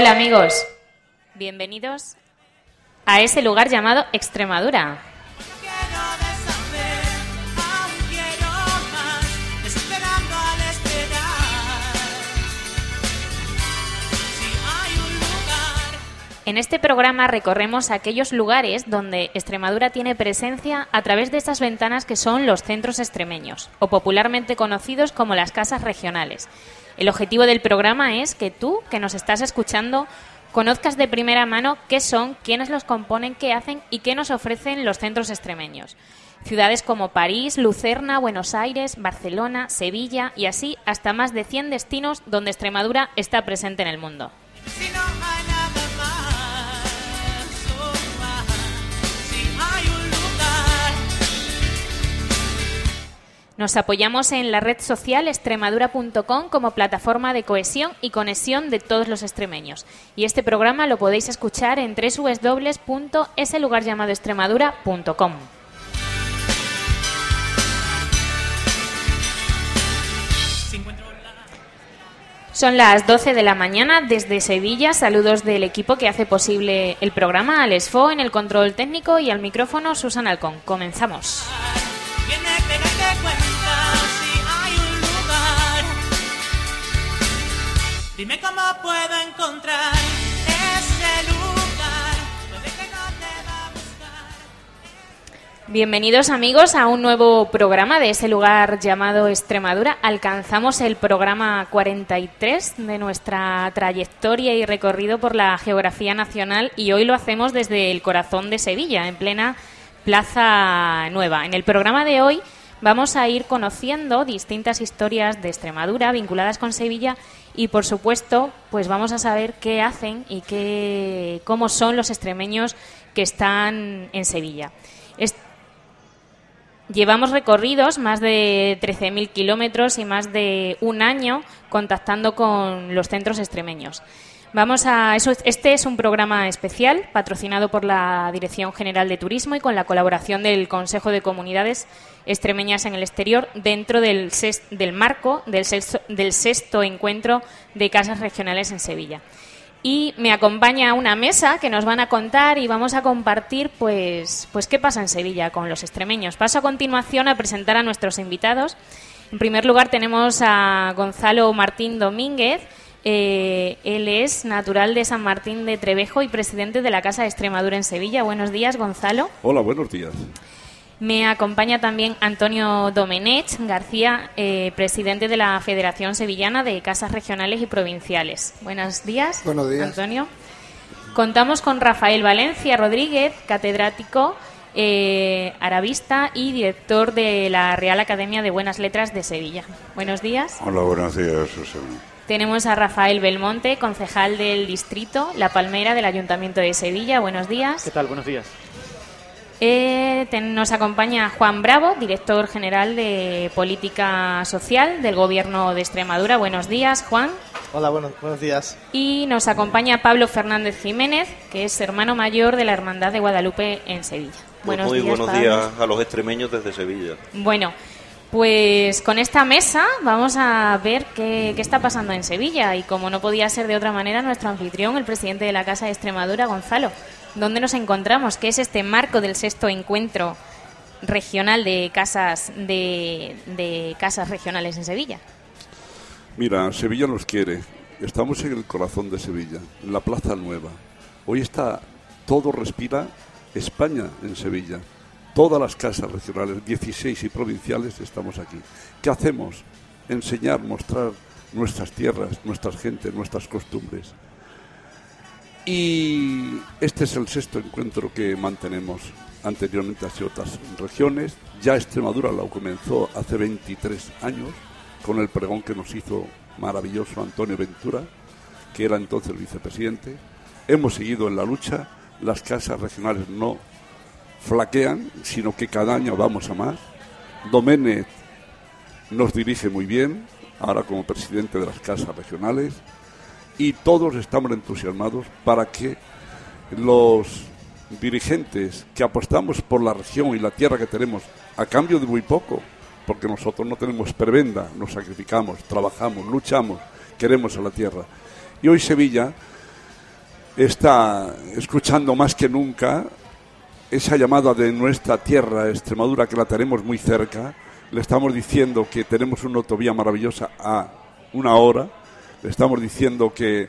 Hola amigos, bienvenidos a ese lugar llamado Extremadura. En este programa recorremos aquellos lugares donde Extremadura tiene presencia a través de estas ventanas que son los centros extremeños, o popularmente conocidos como las casas regionales. El objetivo del programa es que tú, que nos estás escuchando, conozcas de primera mano qué son, quiénes los componen, qué hacen y qué nos ofrecen los centros extremeños. Ciudades como París, Lucerna, Buenos Aires, Barcelona, Sevilla y así hasta más de 100 destinos donde Extremadura está presente en el mundo. Nos apoyamos en la red social extremadura.com como plataforma de cohesión y conexión de todos los extremeños. Y este programa lo podéis escuchar en www.eselugarllamadoextremadura.com. Son las 12 de la mañana desde Sevilla. Saludos del equipo que hace posible el programa, al ESFO en el control técnico y al micrófono Susan Alcón. Comenzamos. Dime cómo puedo encontrar ese lugar que no te va a buscar. Bienvenidos amigos a un nuevo programa de ese lugar llamado Extremadura. Alcanzamos el programa 43 de nuestra trayectoria y recorrido por la geografía nacional y hoy lo hacemos desde el corazón de Sevilla, en plena Plaza Nueva. En el programa de hoy vamos a ir conociendo distintas historias de Extremadura vinculadas con Sevilla y por supuesto, pues vamos a saber qué hacen y qué cómo son los extremeños que están en Sevilla. Llevamos recorridos más de 13.000 kilómetros y más de un año contactando con los centros extremeños. Vamos a eso, este es un programa especial patrocinado por la Dirección General de Turismo y con la colaboración del Consejo de Comunidades Extremeñas en el Exterior dentro del, marco del sexto, del sexto encuentro de casas regionales en Sevilla y me acompaña a una mesa que nos van a contar y vamos a compartir pues, pues qué pasa en Sevilla con los extremeños. Paso a continuación a presentar a nuestros invitados. En primer lugar tenemos a Gonzalo Martín Domínguez. Eh, él es natural de San Martín de Trevejo y presidente de la Casa de Extremadura en Sevilla. Buenos días, Gonzalo. Hola, buenos días. Me acompaña también Antonio Domenech García, eh, presidente de la Federación Sevillana de Casas Regionales y Provinciales. Buenos días. Buenos días. Antonio. Contamos con Rafael Valencia Rodríguez, catedrático eh, arabista y director de la Real Academia de Buenas Letras de Sevilla. Buenos días. Hola, buenos días, Susana. Tenemos a Rafael Belmonte, concejal del distrito La Palmera del Ayuntamiento de Sevilla. Buenos días. ¿Qué tal? Buenos días. Eh, ten- nos acompaña Juan Bravo, director general de Política Social del Gobierno de Extremadura. Buenos días, Juan. Hola, buenos, buenos días. Y nos acompaña Pablo Fernández Jiménez, que es hermano mayor de la Hermandad de Guadalupe en Sevilla. Pues Buenos muy días, buenos Pablo. días a los extremeños desde Sevilla. Bueno, pues con esta mesa vamos a ver qué, está pasando en Sevilla. Y como no podía ser de otra manera, nuestro anfitrión, el presidente de la Casa de Extremadura, Gonzalo. ¿Dónde nos encontramos? ¿Qué es este marco del sexto encuentro regional de casas, de, de casas regionales en Sevilla? Mira, Sevilla nos quiere. Estamos en el corazón de Sevilla, en la Plaza Nueva. Hoy está, todo respira España en Sevilla. Todas las casas regionales, 16 y provinciales, estamos aquí. ¿Qué hacemos? Enseñar, mostrar nuestras tierras, nuestras gentes, nuestras costumbres. Y este es el sexto encuentro que mantenemos. Anteriormente hacia otras regiones. Ya Extremadura lo comenzó hace 23 años con el pregón que nos hizo maravilloso Antonio Ventura, que era entonces el vicepresidente. Hemos seguido en la lucha. Las casas regionales no flaquean, sino que cada año vamos a más. Doménez nos dirige muy bien, ahora como presidente de las casas regionales. y todos estamos entusiasmados para que los dirigentes que apostamos por la región y la tierra que tenemos a cambio de muy poco, porque nosotros no tenemos prebenda, nos sacrificamos, trabajamos, luchamos, queremos a la tierra. Y hoy Sevilla está escuchando más que nunca esa llamada de nuestra tierra, Extremadura, que la tenemos muy cerca. Le estamos diciendo que tenemos una autovía maravillosa a una hora. Le estamos diciendo que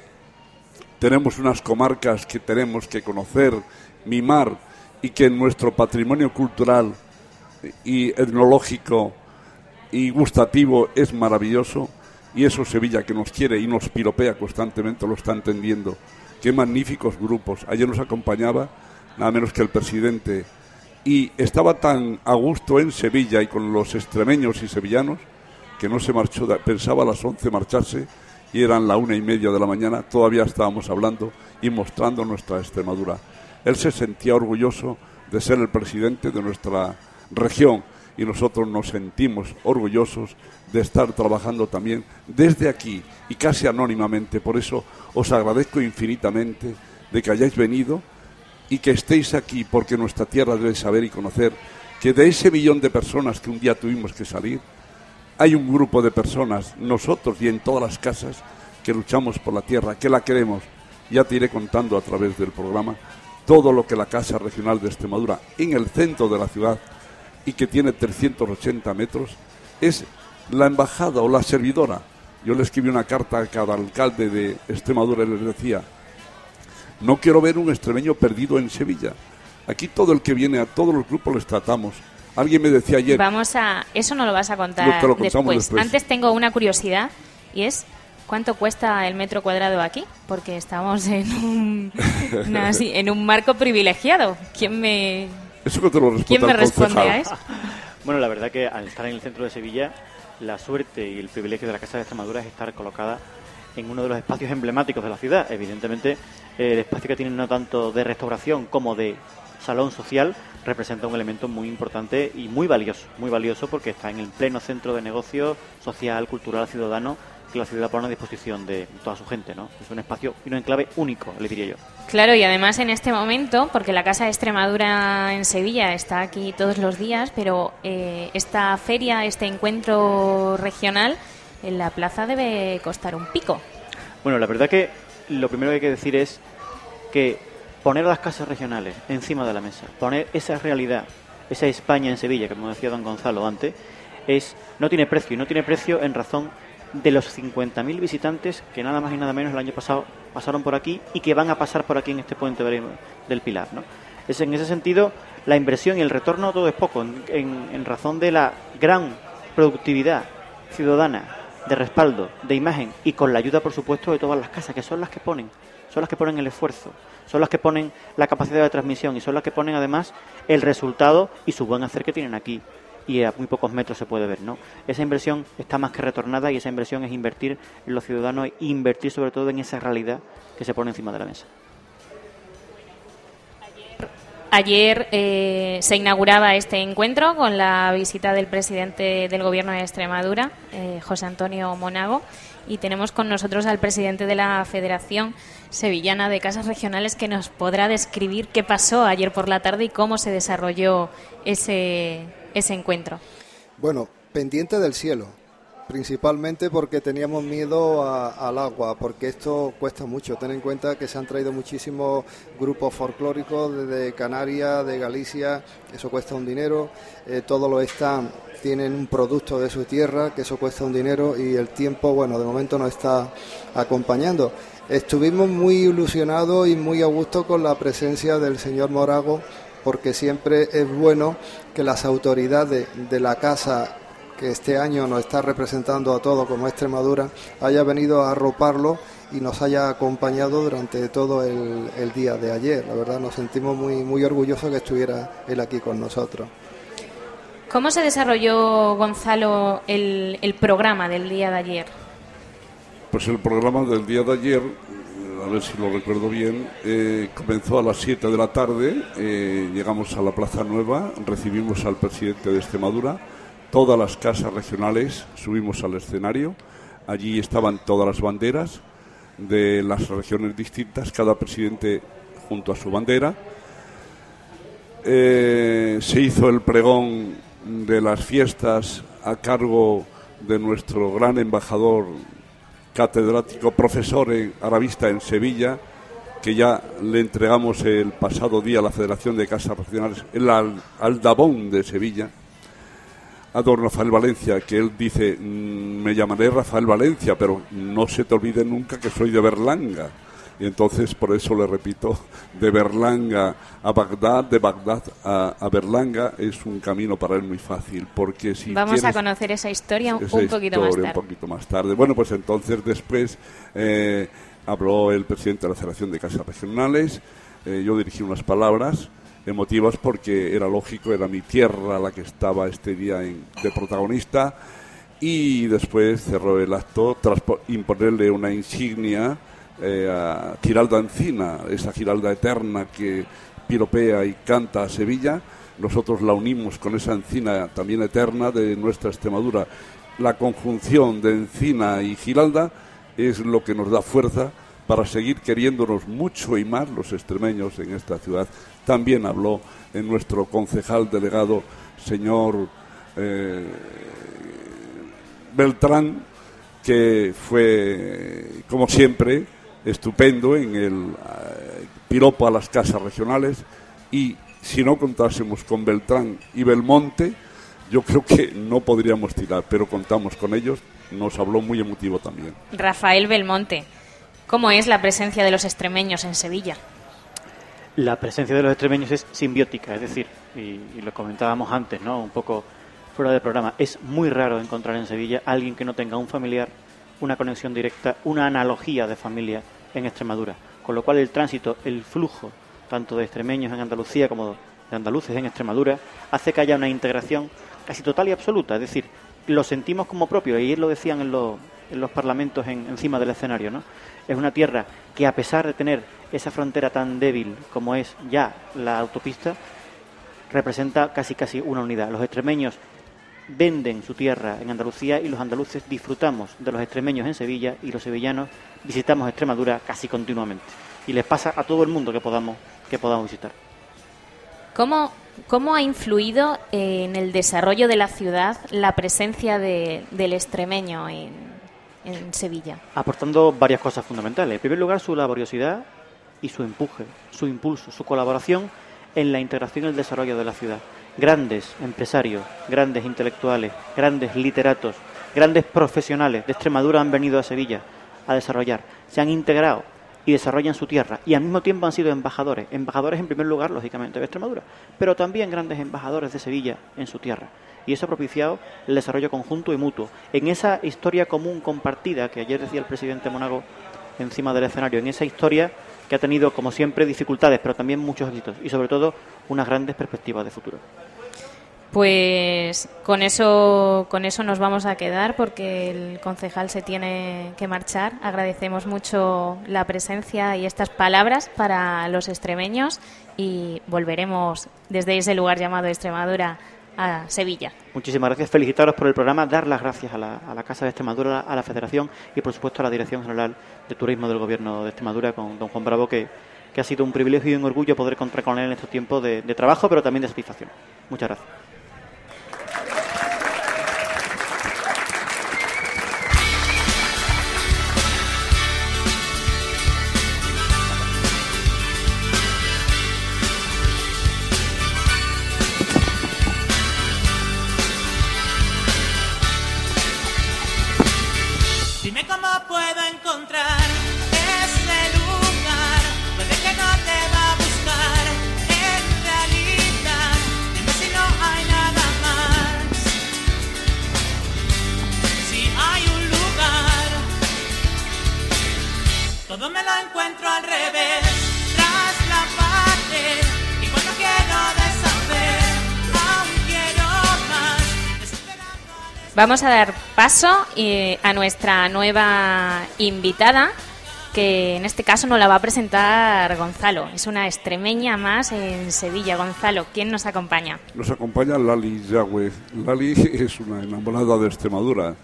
tenemos unas comarcas que tenemos que conocer, mimar y que nuestro patrimonio cultural y etnológico y gustativo es maravilloso y eso Sevilla que nos quiere y nos piropea constantemente lo está entendiendo. Qué magníficos grupos. Ayer nos acompañaba nada menos que el presidente y estaba tan a gusto en Sevilla y con los extremeños y sevillanos que no se marchó, pensaba a las 11 marcharse y eran la una y media de la mañana, todavía estábamos hablando y mostrando nuestra Extremadura. Él se sentía orgulloso de ser el presidente de nuestra región y nosotros nos sentimos orgullosos de estar trabajando también desde aquí y casi anónimamente. Por eso os agradezco infinitamente de que hayáis venido y que estéis aquí porque nuestra tierra debe saber y conocer que de ese millón de personas que un día tuvimos que salir, hay un grupo de personas, nosotros y en todas las casas, que luchamos por la tierra, que la queremos. Ya te iré contando a través del programa todo lo que la Casa Regional de Extremadura, en el centro de la ciudad y que tiene 380 metros, es la embajada o la servidora. Yo le escribí una carta a cada alcalde de Extremadura y les decía, no quiero ver un extremeño perdido en Sevilla. Aquí todo el que viene, a todos los grupos les tratamos. Alguien me decía ayer... Vamos a... Eso no lo vas a contar Lo- te lo después. contamos después. Antes tengo una curiosidad y es... ¿Cuánto cuesta el metro cuadrado aquí? Porque estamos en un, una- así, en un marco privilegiado. ¿Quién me, Eso que te lo responde ¿quién me responde a eso? Bueno, la verdad que al estar en el centro de Sevilla, la suerte y el privilegio de la Casa de Extremadura es estar colocada en uno de los espacios emblemáticos de la ciudad. Evidentemente, el espacio que tiene no tanto de restauración como de salón social representa un elemento muy importante y muy valioso, muy valioso porque está en el pleno centro de negocio social, cultural, ciudadano que la ciudad pone a disposición de toda su gente, ¿no? Es un espacio y un enclave único, le diría yo. Claro, y además en este momento, porque la Casa de Extremadura en Sevilla está aquí todos los días, pero eh, esta feria, este encuentro regional, en la plaza debe costar un pico. Bueno, la verdad que lo primero que hay que decir es que poner las casas regionales encima de la mesa, poner esa realidad, esa España en Sevilla, como decía don Gonzalo antes, es no tiene precio y no tiene precio en razón de los 50.000 visitantes que nada más y nada menos el año pasado pasaron por aquí y que van a pasar por aquí en este puente del Pilar, ¿no? Es en ese sentido la inversión y el retorno todo es poco en razón de la gran productividad ciudadana de respaldo, de imagen y con la ayuda, por supuesto, de todas las casas, que son las que ponen, son las que ponen el esfuerzo, son las que ponen la capacidad de transmisión y son las que ponen además el resultado y su buen hacer que tienen aquí. Y a muy pocos metros se puede ver, ¿no? Esa inversión está más que retornada y esa inversión es invertir en los ciudadanos e invertir sobre todo en esa realidad que se pone encima de la mesa. Ayer eh, se inauguraba este encuentro con la visita del presidente del Gobierno de Extremadura, eh, José Antonio Monago, y tenemos con nosotros al presidente de la Federación Sevillana de Casas Regionales que nos podrá describir qué pasó ayer por la tarde y cómo se desarrolló ese, ese encuentro. Bueno, pendiente del cielo, principalmente porque teníamos miedo al agua, porque esto cuesta mucho. Ten en cuenta que se han traído muchísimos grupos folclóricos desde Canarias, de Galicia, eso cuesta un dinero. Eh, todos los stands tienen un producto de su tierra, que eso cuesta un dinero y el tiempo, bueno, de momento nos está acompañando. Estuvimos muy ilusionados y muy a gusto con la presencia del señor Morago, porque siempre es bueno que las autoridades de la casa que este año nos está representando a todos como Extremadura haya venido a arroparlo y nos haya acompañado durante todo el, el día de ayer. La verdad nos sentimos muy, muy orgullosos que estuviera él aquí con nosotros. ¿Cómo se desarrolló, Gonzalo, el, el programa del día de ayer? Pues el programa del día de ayer, a ver si lo recuerdo bien, eh, comenzó a las 7 de la tarde, eh, llegamos a la Plaza Nueva, recibimos al presidente de Extremadura, todas las casas regionales subimos al escenario, allí estaban todas las banderas, de las regiones distintas, cada presidente junto a su bandera. Eh, se hizo el pregón de las fiestas a cargo de nuestro gran embajador catedrático, profesor en arabista en Sevilla, que ya le entregamos el pasado día a la Federación de Casas Regionales, el Al- Aldabón de Sevilla, a don Rafael Valencia, que él dice, "Mm, me llamaré Rafael Valencia, pero no se te olvide nunca que soy de Berlanga. Y entonces, por eso le repito, de Berlanga a Bagdad, de Bagdad a, a Berlanga, es un camino para él muy fácil, porque si Vamos a conocer esa historia un poquito más tarde. un poquito más tarde. Bueno, pues entonces después eh, habló el presidente de la Federación de Casas Regionales, eh, yo dirigí unas palabras emotivas porque era lógico, era mi tierra la que estaba este día de protagonista y después cerró el acto tras po- imponerle una insignia eh, a Giralda Encina, esa Giralda eterna que piropea y canta a Sevilla. Nosotros la unimos con esa encina también eterna de nuestra Extremadura. La conjunción de encina y Giralda es lo que nos da fuerza para seguir queriéndonos mucho y más los extremeños en esta ciudad. También habló en nuestro concejal delegado, señor eh, Beltrán, que fue, como siempre, estupendo en el eh, piropo a las casas regionales y si no contásemos con Beltrán y Belmonte, yo creo que no podríamos tirar, pero contamos con ellos, nos habló muy emotivo también. Rafael Belmonte, ¿cómo es la presencia de los extremeños en Sevilla? La presencia de los extremeños es simbiótica, es decir, y, lo comentábamos antes, ¿no? Un poco fuera del programa, es muy raro encontrar en Sevilla alguien que no tenga un familiar, una conexión directa, una analogía de familia en Extremadura. Con lo cual el tránsito, el flujo, tanto de extremeños en Andalucía como de andaluces en Extremadura, hace que haya una integración casi total y absoluta. Es decir, lo sentimos como propio, y lo decían en, en los parlamentos en- encima del escenario, ¿no? Es una tierra que a pesar de tener esa frontera tan débil como es ya la autopista, representa casi casi una unidad. Los extremeños venden su tierra en Andalucía y los andaluces disfrutamos de los extremeños en Sevilla y los sevillanos visitamos Extremadura casi continuamente. Y les pasa a todo el mundo que podamos, que podamos visitar. ¿Cómo, cómo ha influido en el desarrollo de la ciudad la presencia de- del extremeño en, en Sevilla? aportando varias cosas fundamentales. En primer lugar, su laboriosidad y su empuje, su impulso, su colaboración en la integración y el desarrollo de la ciudad. Grandes empresarios, grandes intelectuales, grandes literatos, grandes profesionales de Extremadura han venido a Sevilla a desarrollar, se han integrado y desarrollan su tierra y al mismo tiempo han sido embajadores, embajadores en primer lugar, lógicamente, de Extremadura, pero también grandes embajadores de Sevilla en su tierra. Y eso ha propiciado el desarrollo conjunto y mutuo. En esa historia común compartida que ayer decía el presidente Monago encima del escenario, en esa historia que ha tenido, como siempre, dificultades, pero también muchos éxitos y, sobre todo, unas grandes perspectivas de futuro. Pues con eso, con eso nos vamos a quedar porque el concejal se tiene que marchar. Agradecemos mucho la presencia y estas palabras para los extremeños y volveremos desde ese lugar llamado Extremadura a Sevilla. Muchísimas gracias, felicitaros por el programa, dar las gracias a la, a la Casa de Extremadura, a la Federación y, por supuesto, a la Dirección General de Turismo del Gobierno de Extremadura con don Juan Bravo, que, que ha sido un privilegio y un orgullo poder contar con él en estos tiempos de, de trabajo, pero también de satisfacción. Muchas gracias. Vamos a dar paso eh, a nuestra nueva invitada, que en este caso nos la va a presentar Gonzalo. Es una extremeña más en Sevilla. Gonzalo, ¿quién nos acompaña? Nos acompaña Lali Yagüez. Lali es una enamorada de Extremadura.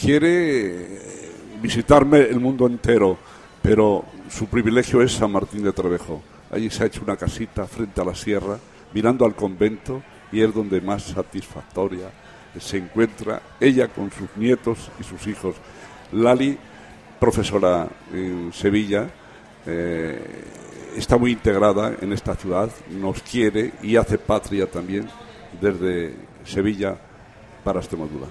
Quiere eh, visitarme el mundo entero, pero su privilegio es San Martín de Trevejo. Allí se ha hecho una casita frente a la sierra, mirando al convento, y es donde más satisfactoria se encuentra ella con sus nietos y sus hijos. Lali, profesora en Sevilla, eh, está muy integrada en esta ciudad, nos quiere y hace patria también desde Sevilla para Extremadura.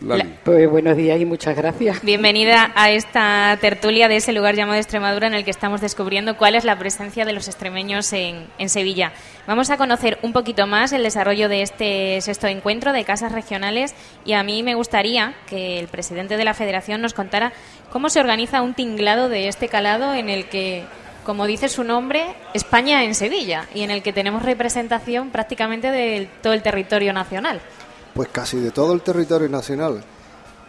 Lali. Pues buenos días y muchas gracias. Bienvenida a esta tertulia de ese lugar llamado Extremadura en el que estamos descubriendo cuál es la presencia de los extremeños en, en Sevilla. Vamos a conocer un poquito más el desarrollo de este sexto encuentro de casas regionales y a mí me gustaría que el presidente de la federación nos contara cómo se organiza un tinglado de este calado en el que como dice su nombre, España en Sevilla y en el que tenemos representación prácticamente de todo el territorio nacional. Pues casi de todo el territorio nacional.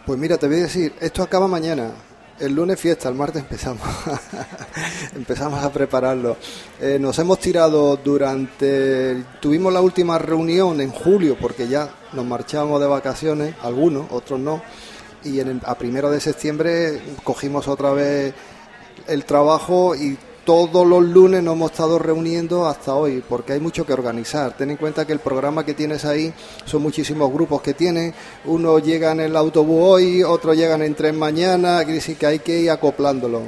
Pues mira, te voy a decir, esto acaba mañana. El lunes fiesta, el martes empezamos. empezamos a prepararlo. Eh, nos hemos tirado durante. Tuvimos la última reunión en julio, porque ya nos marchamos de vacaciones, algunos, otros no. Y en el- a primero de septiembre cogimos otra vez el trabajo y todos los lunes nos hemos estado reuniendo hasta hoy, porque hay mucho que organizar. Ten en cuenta que el programa que tienes ahí son muchísimos grupos que tienen. Unos llegan en el autobús hoy, otros llegan en tren mañana, decir que hay que ir acoplándolo.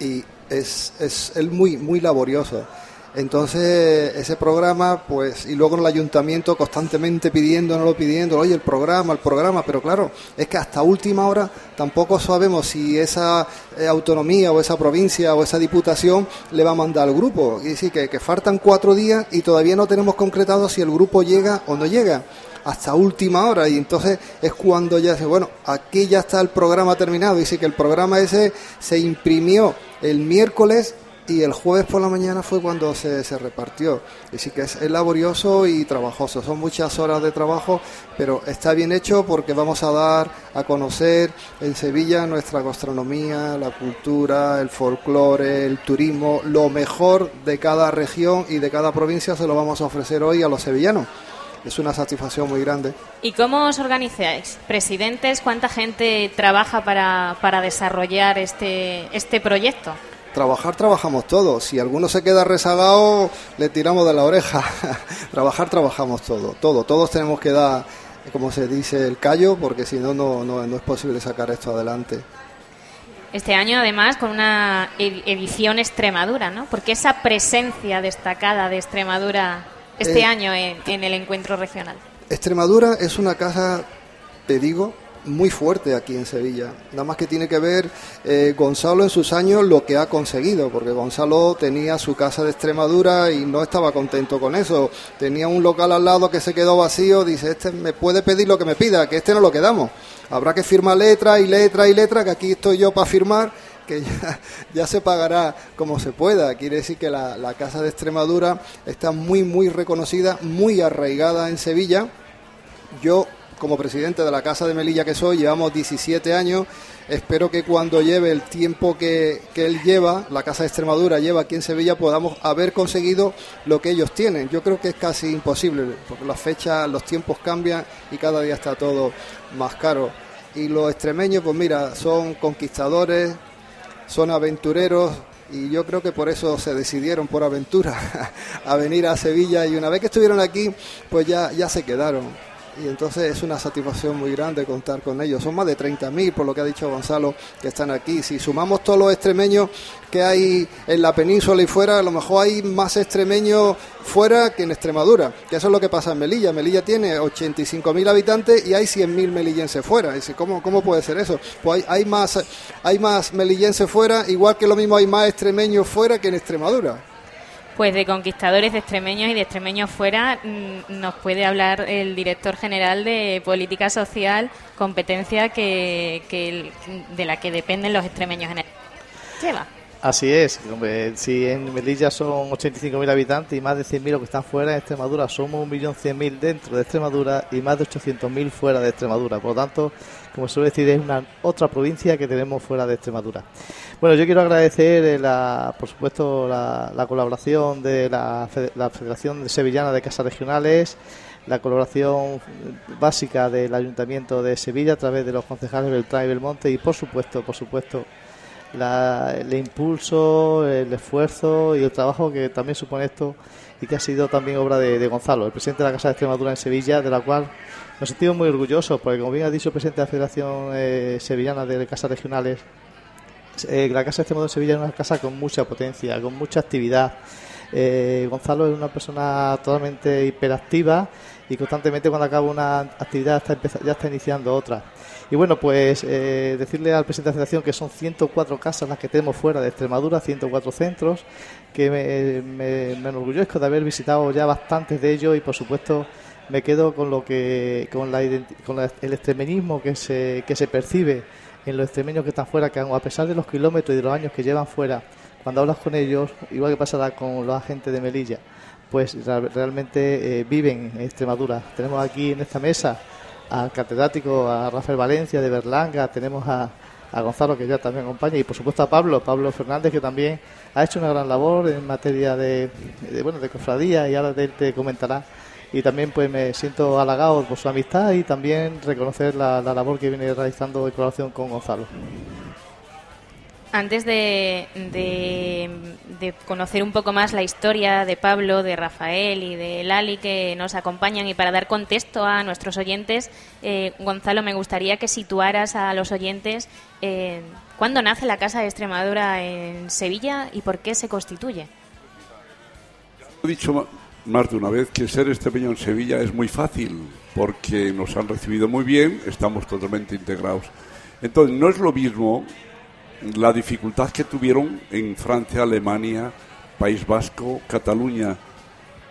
Y es, es, es muy, muy laborioso. Entonces, ese programa, pues, y luego en el ayuntamiento constantemente pidiéndonoslo, pidiendo, oye, el programa, el programa, pero claro, es que hasta última hora tampoco sabemos si esa eh, autonomía o esa provincia o esa diputación le va a mandar al grupo. Y decir, que, faltan cuatro días y todavía no tenemos concretado si el grupo llega o no llega hasta última hora y entonces es cuando ya se bueno aquí ya está el programa terminado dice que el programa ese se imprimió el miércoles y el jueves por la mañana fue cuando se, se repartió. Así que es, laborioso y trabajoso. Son muchas horas de trabajo, pero está bien hecho porque vamos a dar a conocer en Sevilla nuestra gastronomía, la cultura, el folclore, el turismo, lo mejor de cada región y de cada provincia se lo vamos a ofrecer hoy a los sevillanos. Es una satisfacción muy grande. ¿Y cómo os organizáis? ¿Presidentes? ¿Cuánta gente trabaja para, para desarrollar este, este proyecto? Trabajar, trabajamos todos. Si alguno se queda rezagado, le tiramos de la oreja. Trabajar, trabajamos todo. Todo. Todos tenemos que dar, como se dice, el callo, porque si no, no, no no es posible sacar esto adelante. Este año, además, con una ed- edición Extremadura, ¿no? Porque esa presencia destacada de Extremadura este Eh, año en, en el encuentro regional. Extremadura es una casa, te digo, muy fuerte aquí en Sevilla. Nada más que tiene que ver eh, Gonzalo en sus años lo que ha conseguido, porque Gonzalo tenía su casa de Extremadura y no estaba contento con eso. Tenía un local al lado que se quedó vacío, dice, este me puede pedir lo que me pida, que este no lo quedamos. Habrá que firmar letra y letra y letra, que aquí estoy yo para firmar que ya, se pagará como se pueda. Quiere decir que la Casa de Extremadura está muy, muy reconocida, muy arraigada en Sevilla. Yo, como presidente de la Casa de Melilla que soy, llevamos 17 años. Espero que cuando lleve el tiempo que, que él lleva, la Casa de Extremadura lleva aquí en Sevilla, podamos haber conseguido lo que ellos tienen. Yo creo que es casi imposible, porque las fechas, los tiempos cambian y cada día está todo más caro. Y los extremeños, pues mira, son conquistadores, son aventureros y yo creo que por eso se decidieron por aventura a venir a Sevilla y una vez que estuvieron aquí pues ya, ya se quedaron y entonces es una satisfacción muy grande contar con ellos. Son más de 30.000 por lo que ha dicho Gonzalo que están aquí. Si sumamos todos los extremeños que hay en la península y fuera, a lo mejor hay más extremeños fuera que en Extremadura, que eso es lo que pasa en Melilla. Melilla tiene 85.000 habitantes y hay 100.000 melillenses fuera. Dice, ¿cómo, ¿Cómo puede ser eso? Pues hay, hay, más, hay más melillenses fuera, igual que lo mismo hay más extremeños fuera que en Extremadura. Pues de conquistadores de extremeños y de extremeños fuera mm, nos puede hablar el director general de Política Social, competencia que, que de la que dependen los extremeños en el... Lleva. Así es, si en Melilla son 85.000 habitantes y más de 100.000 los que están fuera de Extremadura, somos 1.100.000 dentro de Extremadura y más de 800.000 fuera de Extremadura. Por lo tanto, como suele decir, es una otra provincia que tenemos fuera de Extremadura. Bueno, yo quiero agradecer, eh, la, por supuesto, la, la colaboración de la, Fe- la Federación Sevillana de Casas Regionales, la colaboración básica del Ayuntamiento de Sevilla a través de los concejales Beltrán y Belmonte y, por supuesto, por supuesto, el impulso, el esfuerzo y el trabajo que también supone esto y que ha sido también obra de Gonzalo, el presidente de la Casa de Extremadura en Sevilla, de la cual nos sentimos muy orgullosos, porque como bien ha dicho el presidente de la Federación eh, Sevillana de Casas Regionales, eh, la Casa de Extremadura en Sevilla es una casa con mucha potencia, con mucha actividad. Eh, Gonzalo es una persona totalmente hiperactiva y constantemente cuando acaba una actividad está ya está iniciando otra. Y bueno, pues decirle al presidente de la Federación que son 104 casas las que tenemos fuera de Extremadura, 104 centros, que me, me, me enorgullezco de haber visitado ya bastantes de ellos y por supuesto me quedo con lo que con, la, con la- el extremeñismo que se, que se percibe en los extremeños que están fuera, que a pesar de los kilómetros y de los años que llevan fuera, cuando hablas con ellos, igual que pasará con los agentes de Melilla, pues realmente eh, viven en Extremadura. Tenemos aquí en esta mesa al catedrático, a Rafael Valencia de Berlanga, tenemos a, a Gonzalo que ya también acompaña y por supuesto a Pablo, Pablo Fernández que también ha hecho una gran labor en materia de, de, bueno de cofradía y ahora él te comentará y también pues me siento halagado por su amistad y también reconocer la, la labor que viene realizando en colaboración con Gonzalo. Antes de, de- de conocer un poco más la historia de Pablo, de Rafael y de Lali que nos acompañan y para dar contexto a nuestros oyentes, eh, Gonzalo, me gustaría que situaras a los oyentes eh, cuándo nace la Casa de Extremadura en Sevilla y por qué se constituye. He dicho más de una vez que ser extremeño en Sevilla es muy fácil porque nos han recibido muy bien, estamos totalmente integrados. Entonces, no es lo mismo la dificultad que tuvieron en Francia, Alemania, País Vasco, Cataluña.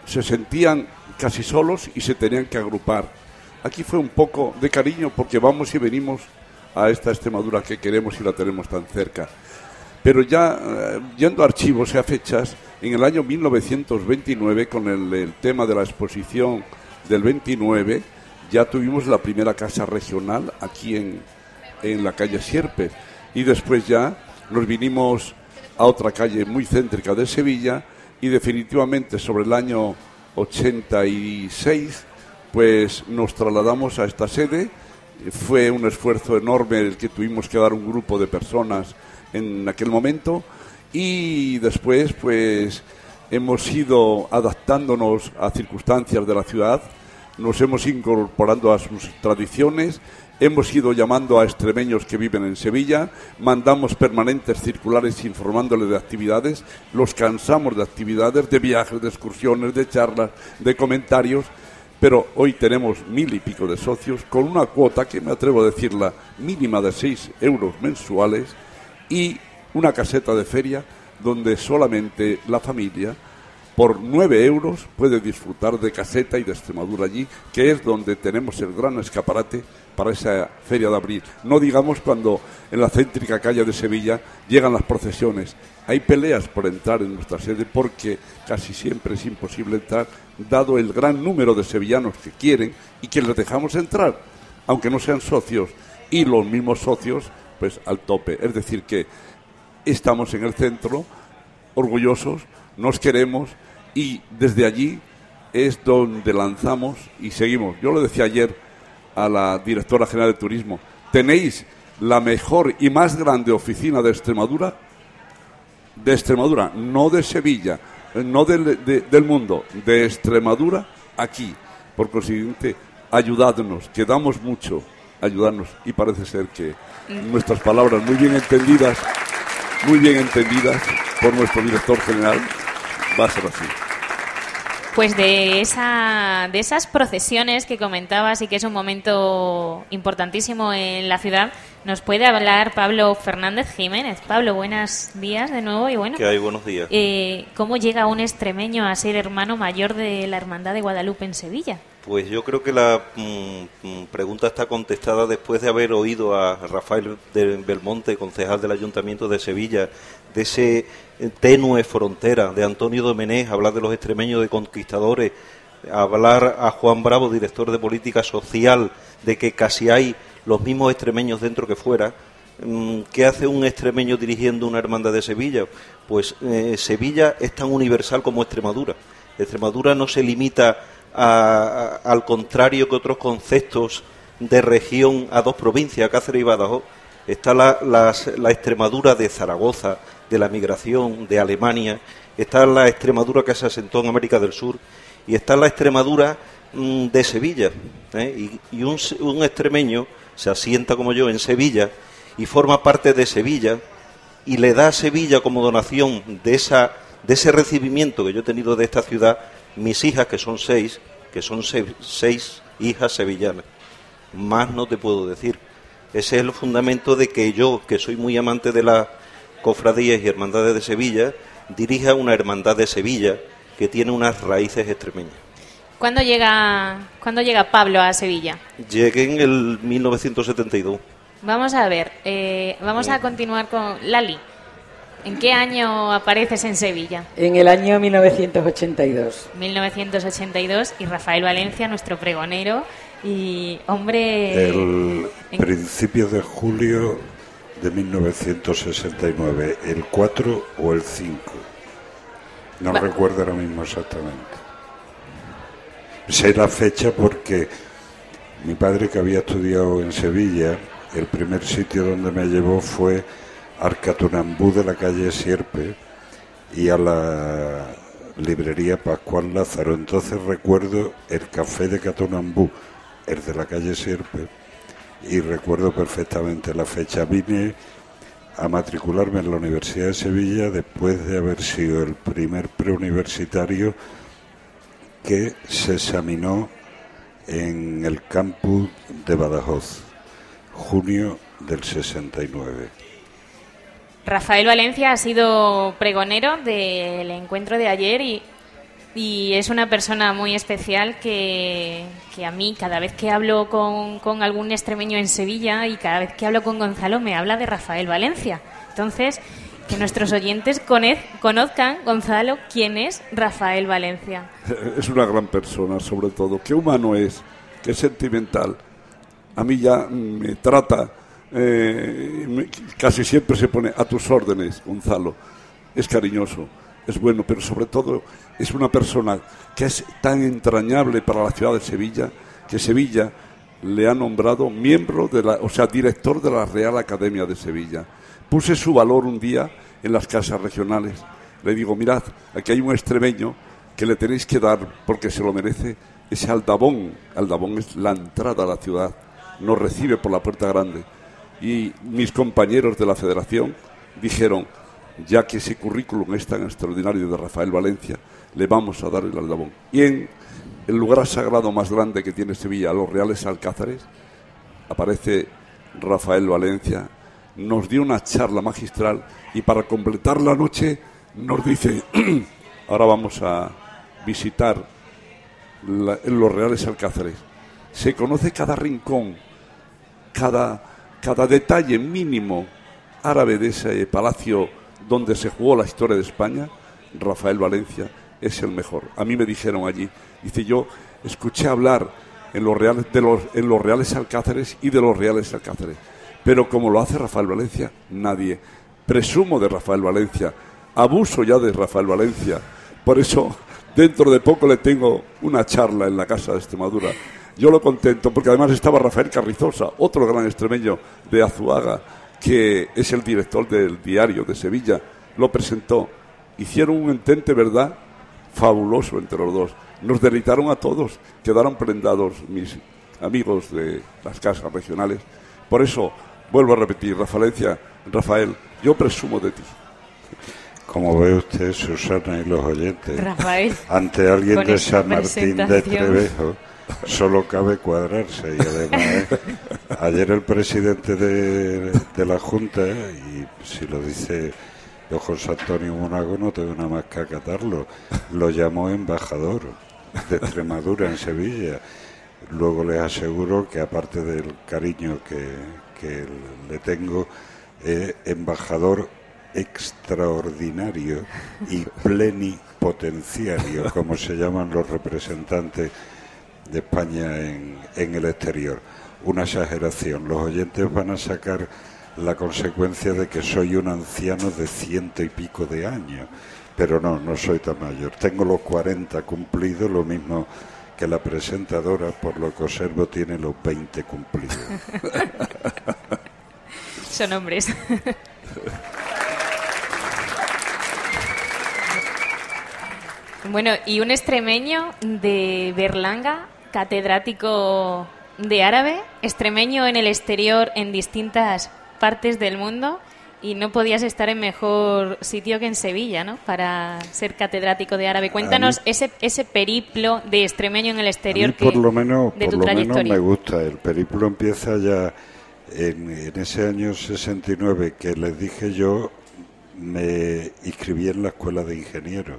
Se sentían casi solos y se tenían que agrupar. Aquí fue un poco de cariño porque vamos y venimos a esta Extremadura que queremos y la tenemos tan cerca. Pero ya eh, yendo a archivos y a fechas, en el año 1929, con el, tema de la exposición del 29, ya tuvimos la primera casa regional aquí en, en la calle Sierpe. Y después ya nos vinimos a otra calle muy céntrica de Sevilla y definitivamente sobre el año 86 pues nos trasladamos a esta sede. Fue un esfuerzo enorme el que tuvimos que dar un grupo de personas en aquel momento. Y después pues hemos ido adaptándonos a circunstancias de la ciudad, nos hemos incorporando a sus tradiciones, hemos ido llamando a extremeños que viven en Sevilla, mandamos permanentes circulares informándoles de actividades, los cansamos de actividades, de viajes, de excursiones, de charlas, de comentarios, pero hoy tenemos mil y pico de socios con una cuota que me atrevo a decirla mínima de 6 euros mensuales y una caseta de feria donde solamente la familia por 9 euros puede disfrutar de caseta y de Extremadura allí, que es donde tenemos el gran escaparate para esa feria de abril. No digamos cuando en la céntrica calle de Sevilla llegan las procesiones. Hay peleas por entrar en nuestra sede porque casi siempre es imposible entrar, dado el gran número de sevillanos que quieren y que les dejamos entrar, aunque no sean socios, y los mismos socios, al tope. Es decir, que estamos en el centro, orgullosos, nos queremos y desde allí es donde lanzamos y seguimos. Yo lo decía ayer a la directora general de turismo, tenéis la mejor y más grande oficina de Extremadura, de Extremadura, no de Sevilla, no del, de- del mundo, de Extremadura aquí. Por consiguiente, ayudadnos, que damos mucho, ayudarnos. Y parece ser que nuestras palabras muy bien entendidas, muy bien entendidas por nuestro director general, va a ser así. Pues de, esa, de esas procesiones que comentabas y que es un momento importantísimo en la ciudad, nos puede hablar Pablo Fernández Jiménez. Pablo, buenos días de nuevo y bueno. Que hay buenos días. eh, ¿Cómo llega un extremeño a ser hermano mayor de la Hermandad de Guadalupe en Sevilla? Pues yo creo que la mm, mm, pregunta está contestada después de haber oído a Rafael Belmonte, concejal del Ayuntamiento de Sevilla, de ese eh, tenue frontera, de Antonio Domenech, hablar de los extremeños de conquistadores, hablar a Juan Bravo, director de política social, de que casi hay los mismos extremeños dentro que fuera. Mm, ¿Qué hace un extremeño dirigiendo una hermandad de Sevilla? Pues eh, Sevilla es tan universal como Extremadura. Extremadura no se limita a- al contrario que otros conceptos de región a dos provincias, Cáceres y Badajoz. está la, Extremadura de Zaragoza, de la migración de Alemania, está la Extremadura que se asentó en América del Sur y está la Extremadura mm, de Sevilla. ¿eh? Y, un, un extremeño se asienta como yo en Sevilla y forma parte de Sevilla y le da a Sevilla como donación de, esa, de ese recibimiento que yo he tenido de esta ciudad mis hijas, que son seis, que son se- seis hijas sevillanas. Más no te puedo decir. Ese es el fundamento de que yo, que soy muy amante de las cofradías y hermandades de Sevilla, dirija una hermandad de Sevilla que tiene unas raíces extremeñas. ¿Cuándo llega, ¿Cuándo llega Pablo a Sevilla? Llegué en el 1972. Vamos a ver, eh, vamos a continuar con Lali. ¿En qué año apareces en Sevilla? En el año 1982. 1982 y Rafael Valencia, nuestro pregonero y hombre... El en- principio de julio de 1969, el 4 o el 5. No Va- recuerdo ahora mismo exactamente. Sé la fecha porque mi padre que había estudiado en Sevilla, el primer sitio donde me llevó fue Arcatunambú de la calle Sierpe y a la librería Pascual Lázaro. Entonces recuerdo el café de Catunambú, el de la calle Sierpe, y recuerdo perfectamente la fecha. Vine a matricularme en la Universidad de Sevilla después de haber sido el primer preuniversitario que se examinó en el campus de Badajoz, junio del 69. Rafael Valencia ha sido pregonero del encuentro de ayer y, y es una persona muy especial que, que a mí cada vez que hablo con, con algún extremeño en Sevilla y cada vez que hablo con Gonzalo me habla de Rafael Valencia. Entonces, que nuestros oyentes conozcan, Gonzalo, quién es Rafael Valencia. Es una gran persona, sobre todo. Qué humano es, qué sentimental. A mí ya me trata, eh, casi siempre se pone a tus órdenes, Gonzalo. Es cariñoso, es bueno, pero sobre todo es una persona que es tan entrañable para la ciudad de Sevilla que Sevilla le ha nombrado miembro de la, o sea, director de la Real Academia de Sevilla. Puse su valor un día en las casas regionales. Le digo, mirad, aquí hay un extremeño que le tenéis que dar porque se lo merece ese Aldabón. Aldabón es la entrada a la ciudad, nos recibe por la puerta grande. Y mis compañeros de la federación dijeron, ya que ese currículum es tan extraordinario de Rafael Valencia, le vamos a dar el Aldabón. Y en el lugar sagrado más grande que tiene Sevilla, los Reales Alcázares, aparece Rafael Valencia, nos dio una charla magistral y para completar la noche nos dice, ahora vamos a visitar los Reales Alcázares. Se conoce cada rincón, cada, cada detalle mínimo árabe de ese palacio donde se jugó la historia de España, Rafael Valencia es el mejor. A mí me dijeron allí, dice yo, escuché hablar en los reales, de los, en los reales alcázares y de los reales alcázares, pero como lo hace Rafael Valencia, nadie. Presumo de Rafael Valencia, abuso ya de Rafael Valencia, por eso dentro de poco le tengo una charla en la casa de Extremadura. Yo lo contento porque además estaba Rafael Carrizosa, otro gran extremeño de Azuaga, que es el director del diario de Sevilla, lo presentó. Hicieron un entente, ¿verdad? Fabuloso entre los dos. Nos deleitaron a todos, quedaron prendados mis amigos de las casas regionales. Por eso, vuelvo a repetir, Rafaelencia, Rafael, yo presumo de ti. Como ve usted, Susana y los oyentes, Rafael, ante alguien de San Martín de. Trevejo, solo cabe cuadrarse. Y además, ¿eh? ayer el presidente de, la Junta, y si lo dice José Antonio Monago, no tengo nada más que acatarlo, lo llamó embajador de Extremadura en Sevilla. Luego les aseguro que aparte del cariño que, que le tengo, es embajador extraordinario y plenipotenciario, como se llaman los representantes de España en, en el exterior. Una exageración. Los oyentes van a sacar la consecuencia de que soy un anciano de ciento y pico de años. Pero no, no soy tan mayor. Tengo los 40 cumplidos, lo mismo que la presentadora, por lo que observo, tiene los 20 cumplidos. Son hombres. bueno, y un extremeño de Berlanga, catedrático de árabe, extremeño en el exterior en distintas partes del mundo y no podías estar en mejor sitio que en Sevilla, ¿no? Para ser catedrático de árabe. Cuéntanos ese, ese periplo de extremeño en el A exterior mí que, por lo menos, de por tu lo menos trayectoria. me gusta. El periplo empieza ya en, en ese año 69 que les dije yo, me inscribí en la escuela de ingenieros.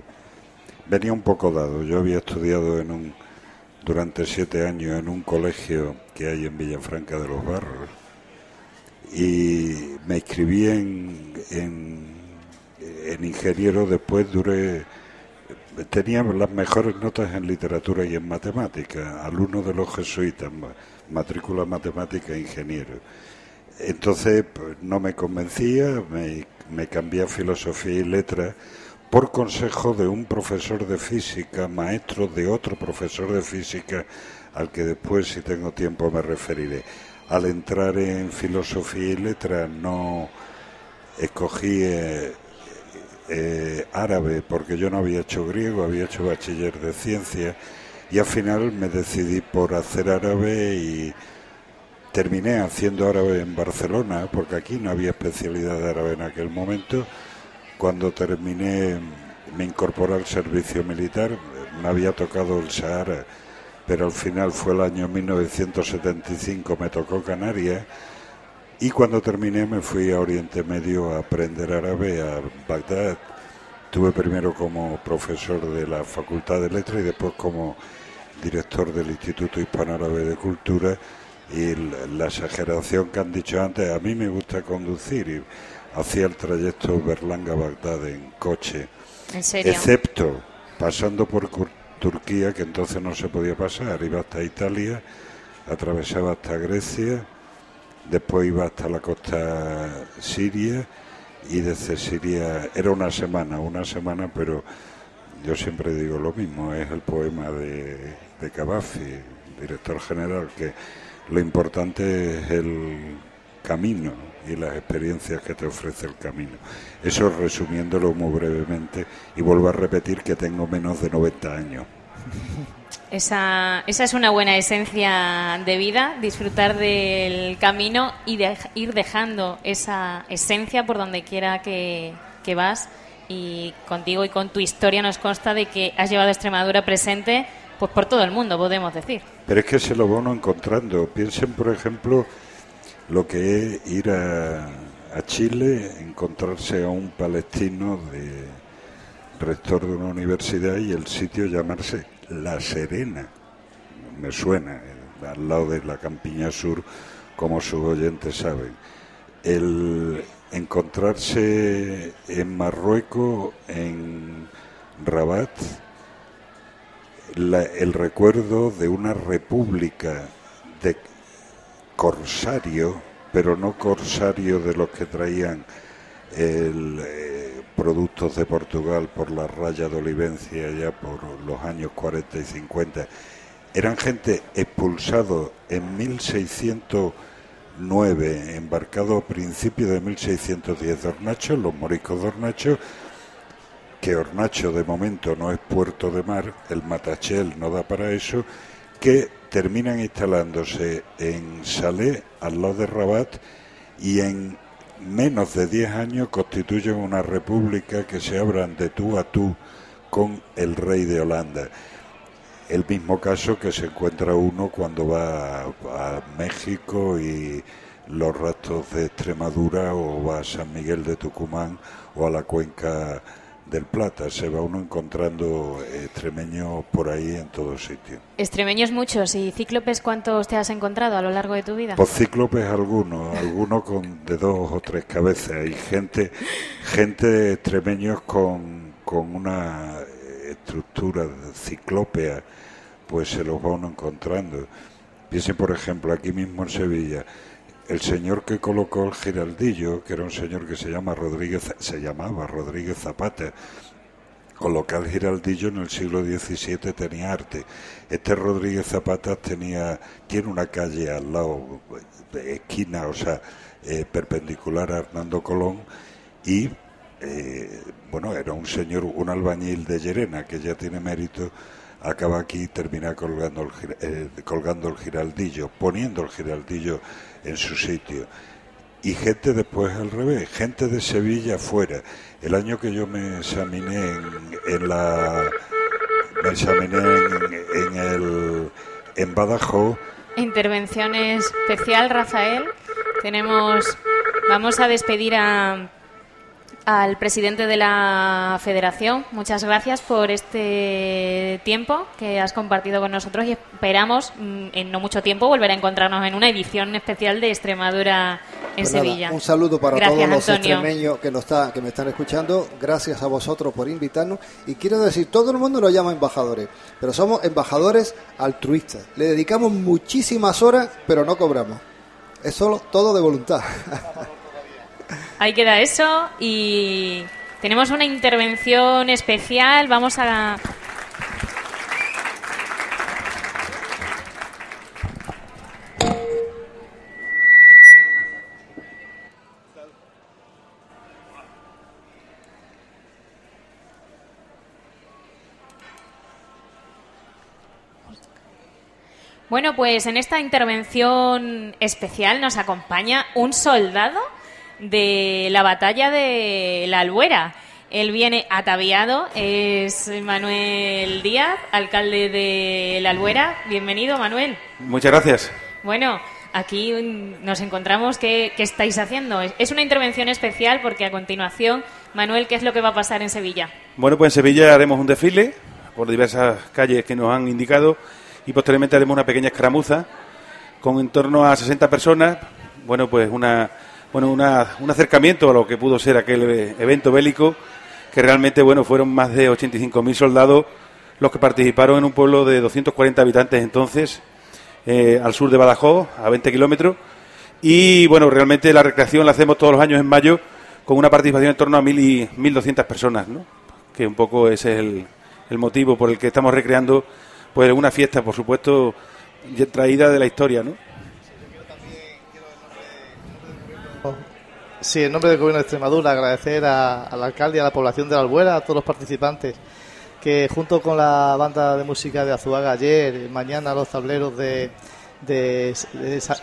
Venía un poco dado. Yo había estudiado en un, durante siete años en un colegio que hay en Villafranca de los Barros y me inscribí en, en, en ingeniero. Después duré tenía las mejores notas en literatura y en matemática, alumno de los jesuitas, ma- matrícula matemática e ingeniero. Entonces pues, no me convencía, me, me cambié a filosofía y letras por consejo de un profesor de física, maestro de otro profesor de física, al que después, si tengo tiempo, me referiré. Al entrar en filosofía y letras no escogí eh, eh, árabe porque yo no había hecho griego, había hecho bachiller de ciencia y al final me decidí por hacer árabe y terminé haciendo árabe en Barcelona porque aquí no había especialidad de árabe en aquel momento. Cuando terminé me incorporé al servicio militar, me había tocado el Sahara, pero al final fue el año 1975, me tocó Canarias y cuando terminé me fui a Oriente Medio a aprender árabe a Bagdad. Tuve primero como profesor de la Facultad de Letras y después como director del Instituto Hispano-Árabe de Cultura. Y la exageración que han dicho antes, a mí me gusta conducir hacía el trayecto Berlanga-Bagdad en coche. En serio. Excepto pasando por Turquía, que entonces no se podía pasar, iba hasta Italia, atravesaba hasta Grecia, después iba hasta la costa siria y desde Siria era una semana, una semana, pero yo siempre digo lo mismo, es el poema de, de director general, que lo importante es el camino y las experiencias que te ofrece el camino. Eso resumiéndolo muy brevemente y vuelvo a repetir que tengo menos de 90 años. Esa, esa es una buena esencia de vida, disfrutar del camino y de- ir dejando esa esencia por donde quiera que, que vas. Y contigo y con tu historia nos consta de que has llevado a Extremadura presente pues por todo el mundo, podemos decir. Pero es que se lo va uno encontrando. Piensen, por ejemplo, lo que es ir a, Chile, encontrarse a un palestino de rector de una universidad y el sitio llamarse La Serena. Me suena, eh, al lado de la Campiña Sur, como sus oyentes saben. El encontrarse en Marruecos, en Rabat, el recuerdo de una república de corsario, pero no corsario de los que traían eh, productos de Portugal por la raya de Olivencia ya por los años 40 y 50. Eran gente expulsado en 1609, embarcado a principios de 1610 de Hornacho, los moriscos de Hornacho, que Hornacho de momento no es puerto de mar, el Matachel no da para eso, que terminan instalándose en Salé, al lado de Rabat, y en menos de 10 años constituyen una república que se abran de tú a tú con el rey de Holanda. El mismo caso que se encuentra uno cuando va a, a México y los restos de Extremadura o va a San Miguel de Tucumán o a la cuenca del Plata. Se va uno encontrando extremeños por ahí en todos sitios. Extremeños muchos y cíclopes, ¿cuántos te has encontrado a lo largo de tu vida? Pues cíclopes algunos, algunos con de dos o tres cabezas y gente, gente extremeños con, con una estructura ciclópea, pues se los va uno encontrando. Piensen, por ejemplo, aquí mismo en Sevilla, el señor que colocó el giraldillo, que era un señor que se llama Rodríguez, se llamaba Rodríguez Zapata, con lo que el Giraldillo en el siglo XVII tenía arte. Este Rodríguez Zapata tenía, tiene una calle al lado, de esquina, o sea, eh, perpendicular a Hernando Colón, y eh, bueno, era un señor, un albañil de Llerena, que ya tiene mérito, acaba aquí y termina colgando el, eh, colgando el giraldillo, poniendo el giraldillo en su sitio. Y gente después al revés, gente de Sevilla fuera. El año que yo me examiné en, en la... Me examiné en, en el... En Badajoz, Intervención especial, Rafael. Tenemos. Vamos a despedir a, al presidente de la federación. Muchas gracias por este tiempo que has compartido con nosotros y esperamos mm, en no mucho tiempo volver a encontrarnos en una edición especial de Extremadura en Pues nada, Sevilla. un saludo para Gracias, todos los Antonio. extremeños que, nos está, que me están escuchando. Gracias a vosotros por invitarnos. Y quiero decir, todo el mundo nos llama embajadores, pero somos embajadores altruistas. Le dedicamos muchísimas horas, pero no cobramos. Es solo todo de voluntad. Ahí queda eso y tenemos una intervención especial. Vamos a. Bueno, pues en esta intervención especial nos acompaña un soldado de la batalla de la Albuera. Él viene ataviado, es Manuel Díaz, alcalde de la Albuera. Bienvenido, Manuel. Muchas gracias. Bueno, aquí nos encontramos. ¿Qué, qué estáis haciendo? Es- Es una intervención especial porque a continuación, Manuel, ¿qué es lo que va a pasar en Sevilla? Bueno, pues en Sevilla haremos un desfile por diversas calles que nos han indicado y posteriormente haremos una pequeña escaramuza con en torno a 60 personas. Bueno, pues una, bueno, una, un acercamiento a lo que pudo ser aquel eh, evento bélico que realmente, bueno, fueron más de 85.000 soldados los que participaron en un pueblo de 240 habitantes entonces, eh, al sur de Badajoz, a 20 kilómetros. Y bueno, realmente la recreación la hacemos todos los años en mayo con una participación en torno a 1.000 y 1.200 personas, que un poco ese es el, el motivo por el que estamos recreando pues una fiesta, por supuesto, traída de la historia, ¿no? Sí, en nombre del Gobierno de Extremadura, agradecer a- al alcalde y a la población de la Albuera, a todos los participantes, que junto con la banda de música de Azuaga ayer, mañana los tableros de, de,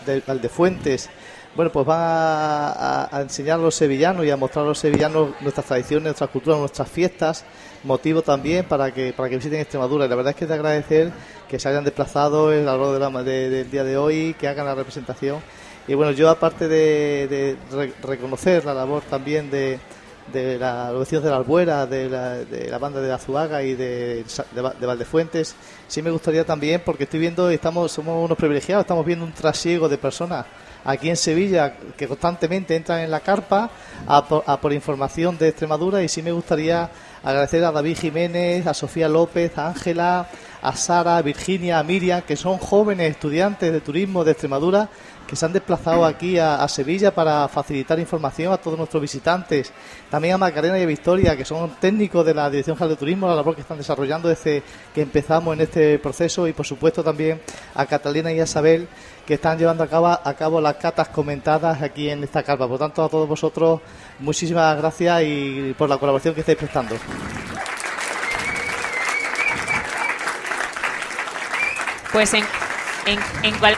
de, Valdefuentes, bueno, pues van a, enseñar a los sevillanos y a mostrar a los sevillanos nuestras tradiciones, nuestras culturas, nuestras fiestas, motivo también para que para que visiten Extremadura. Y la verdad es que es de agradecer que se hayan desplazado a lo largo de la- de- del día de hoy, que hagan la representación. Y bueno, yo aparte de, de re- reconocer la labor también de, los vecinos de la Albuera, de la, de la banda de Azuaga y de, de Valdefuentes, sí me gustaría también, porque estoy viendo, estamos somos unos privilegiados, estamos viendo un trasiego de personas aquí en Sevilla que constantemente entran en la carpa a por, a por información de Extremadura y sí me gustaría agradecer a David Jiménez, a Sofía López, a Ángela, a Sara, a Virginia, a Miriam, que son jóvenes estudiantes de turismo de Extremadura que se han desplazado aquí a, Sevilla para facilitar información a todos nuestros visitantes. También a Macarena y a Victoria, que son técnicos de la Dirección General de Turismo, la labor que están desarrollando desde que empezamos en este proceso. Y por supuesto también a Catalina y a Isabel, que están llevando a cabo, a cabo las catas comentadas aquí en esta carpa. Por tanto, a todos vosotros, muchísimas gracias y por la colaboración que estáis prestando. Pues en, en, en, cual-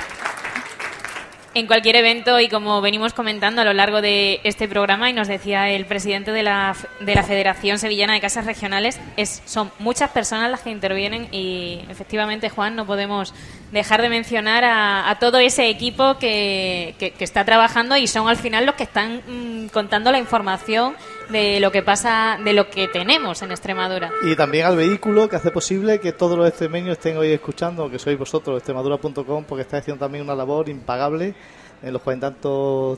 en cualquier evento y como venimos comentando a lo largo de este programa y nos decía el presidente de la, de la Federación Sevillana de Casas Regionales, es, son muchas personas las que intervienen y efectivamente, Juan, no podemos dejar de mencionar a, a todo ese equipo que, que- está trabajando y son al final los que están mm, contando la información de lo que pasa, de lo que tenemos en Extremadura. Y también al vehículo que hace posible que todos los extremeños estén hoy escuchando, que sois vosotros, extremadura.com, porque estáis haciendo también una labor impagable en los cuarenta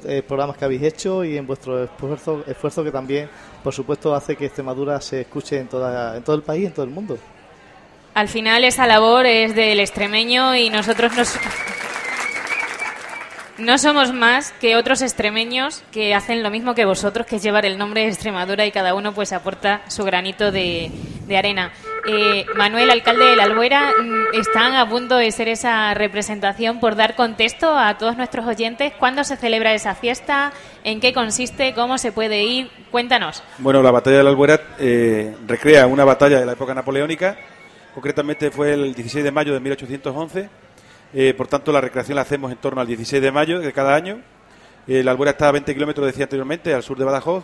eh, programas que habéis hecho y en vuestro esfuerzo, esfuerzo que también, por supuesto, hace que Extremadura se escuche en, toda, en todo el país en todo el mundo. Al final esa labor es del extremeño y nosotros nos... No somos más que otros extremeños que hacen lo mismo que vosotros, que es llevar el nombre de Extremadura y cada uno pues aporta su granito de, de arena. Eh, Manuel, alcalde de la Albuera, mm, están a punto de ser esa representación por dar contexto a todos nuestros oyentes. ¿Cuándo se celebra esa fiesta? ¿En qué consiste? ¿Cómo se puede ir? Cuéntanos. Bueno, la batalla de la Albuera eh, recrea una batalla de la época napoleónica, concretamente fue el 16 de mayo de 1811, eh, por tanto la recreación la hacemos en torno al 16 de mayo de cada año. Eh, la Albuera está a 20 kilómetros, decía anteriormente, al sur de Badajoz.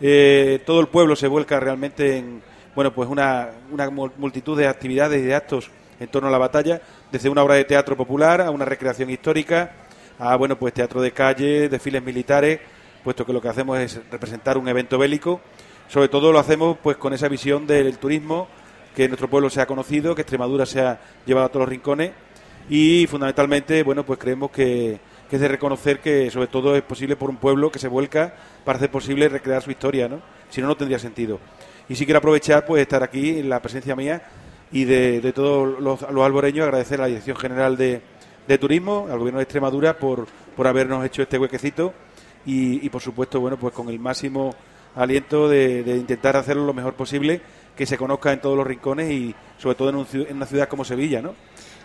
Eh, todo el pueblo se vuelca realmente en bueno pues una, una mul- multitud de actividades y de actos en torno a la batalla, desde una obra de teatro popular a una recreación histórica, a bueno pues teatro de calle, desfiles militares, puesto que lo que hacemos es representar un evento bélico. Sobre todo lo hacemos pues con esa visión del turismo, que nuestro pueblo sea conocido, que Extremadura sea llevado a todos los rincones y fundamentalmente, bueno, pues creemos que, es de reconocer que sobre todo es posible por un pueblo que se vuelca para hacer posible recrear su historia, ¿no? Si no, no tendría sentido. Y sí quiero aprovechar pues estar aquí en la presencia mía y de, todos los, alboreños agradecer a la Dirección General de, Turismo, al Gobierno de Extremadura por, por habernos hecho este huequecito y, por supuesto, bueno, pues con el máximo aliento de intentar hacerlo lo mejor posible, que se conozca en todos los rincones y sobre todo en, un en una ciudad como Sevilla, ¿no?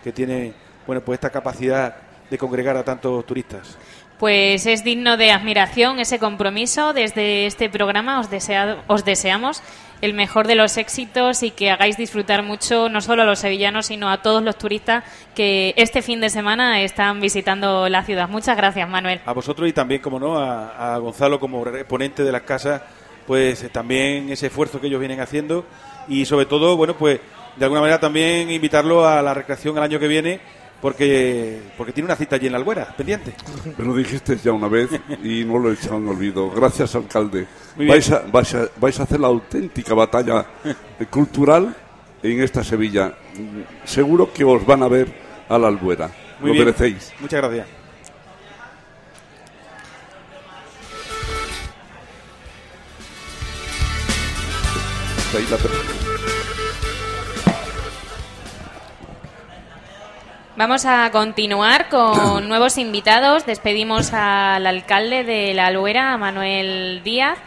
Que tiene, bueno, pues esta capacidad de congregar a tantos turistas. Pues es digno de admiración ese compromiso. Desde este programa os, desea- os deseamos el mejor de los éxitos y que hagáis disfrutar mucho no solo a los sevillanos, sino a todos los turistas que este fin de semana están visitando la ciudad. Muchas gracias, Manuel. A vosotros y también, como no, a, a Gonzalo como ponente de las casas, pues eh, también ese esfuerzo que ellos vienen haciendo y sobre todo, bueno, pues de alguna manera también invitarlo a la recreación el año que viene porque porque tiene una cita allí en la Albuera, pendiente. Me lo dijiste ya una vez y no lo he echado en olvido. Gracias, alcalde. Vais a, vais, a, vais a hacer la auténtica batalla cultural en esta Sevilla. Seguro que os van a ver a la albuera. Muy lo bien. merecéis. Muchas gracias. Ahí la per- Vamos a continuar con nuevos invitados. Despedimos al alcalde de la Albuera, a Manuel Díaz,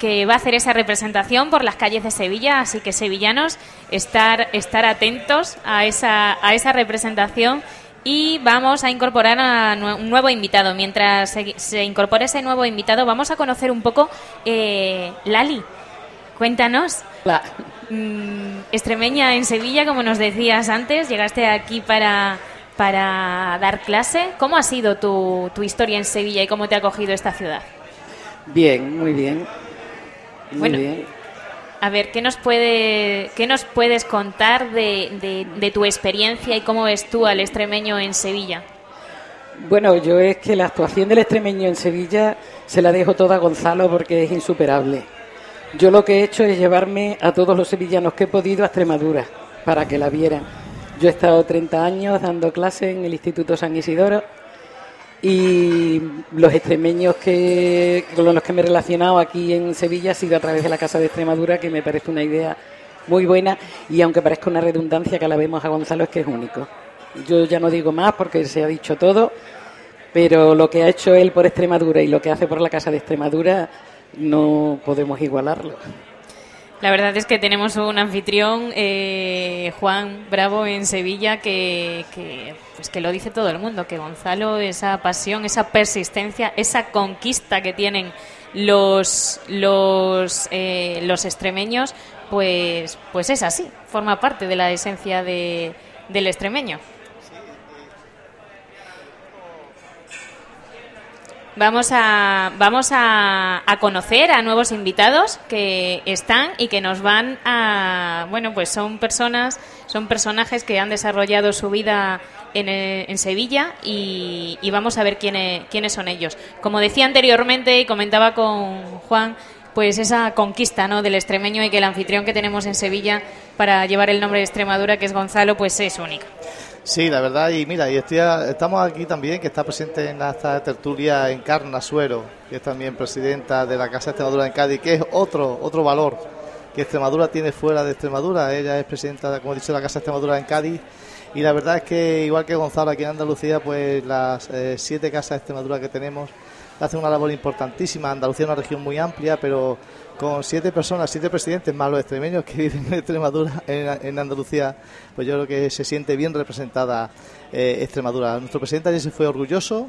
que va a hacer esa representación por las calles de Sevilla. Así que, sevillanos, estar, estar atentos a esa, a esa representación. Y vamos a incorporar a un nuevo invitado. Mientras se, se incorpora ese nuevo invitado, vamos a conocer un poco eh, Lali. Cuéntanos. Mm, extremeña en Sevilla, como nos decías antes, llegaste aquí para, para dar clase. ¿Cómo ha sido tu, tu historia en Sevilla y cómo te ha acogido esta ciudad? Bien, muy bien. Muy Bueno. bien. A ver, ¿qué nos, puede, qué nos puedes contar de, de- de tu experiencia y cómo ves tú al extremeño en Sevilla? Bueno, yo es que la actuación del extremeño en Sevilla se la dejo toda a Gonzalo porque es insuperable. Yo lo que he hecho es llevarme a todos los sevillanos que he podido a Extremadura para que la vieran. Yo he estado 30 años dando clases en el Instituto San Isidoro y los extremeños que, con los que me he relacionado aquí en Sevilla ha sido a través de la Casa de Extremadura, que me parece una idea muy buena y aunque parezca una redundancia que la vemos a Gonzalo es que es único. Yo ya no digo más porque se ha dicho todo, pero lo que ha hecho él por Extremadura y lo que hace por la Casa de Extremadura no podemos igualarlo. La verdad es que tenemos un anfitrión, eh, Juan Bravo, en Sevilla, que, pues que lo dice todo el mundo, que Gonzalo, esa pasión, esa persistencia, esa conquista que tienen los, los, eh, los extremeños, pues, pues es así, forma parte de la esencia de, del extremeño. Vamos a, vamos a, conocer a nuevos invitados que están y que nos van a, bueno, pues son personas, son personajes que han desarrollado su vida en, eh, en Sevilla y, y vamos a ver quiénes, quiénes son ellos. Como decía anteriormente y comentaba con Juan, pues esa conquista ¿no? del extremeño y que el anfitrión que tenemos en Sevilla para llevar el nombre de Extremadura, que es Gonzalo, pues es única. Sí, la verdad, y mira, y estoy estamos aquí también, que está presente en esta tertulia Encarna Suero, que es también presidenta de la Casa de Extremadura en Cádiz, que es otro otro valor que Extremadura tiene fuera de Extremadura. Ella es presidenta, como he dicho, de la Casa de Extremadura en Cádiz. Y la verdad es que, igual que Gonzalo aquí en Andalucía, pues las eh, siete casas de Extremadura que tenemos, hacen una labor importantísima. Andalucía es una región muy amplia, pero con siete personas, siete presidentes más los extremeños que viven en Extremadura, en, Andalucía, pues yo creo que se siente bien representada eh, Extremadura. Nuestro presidente ayer se fue orgulloso,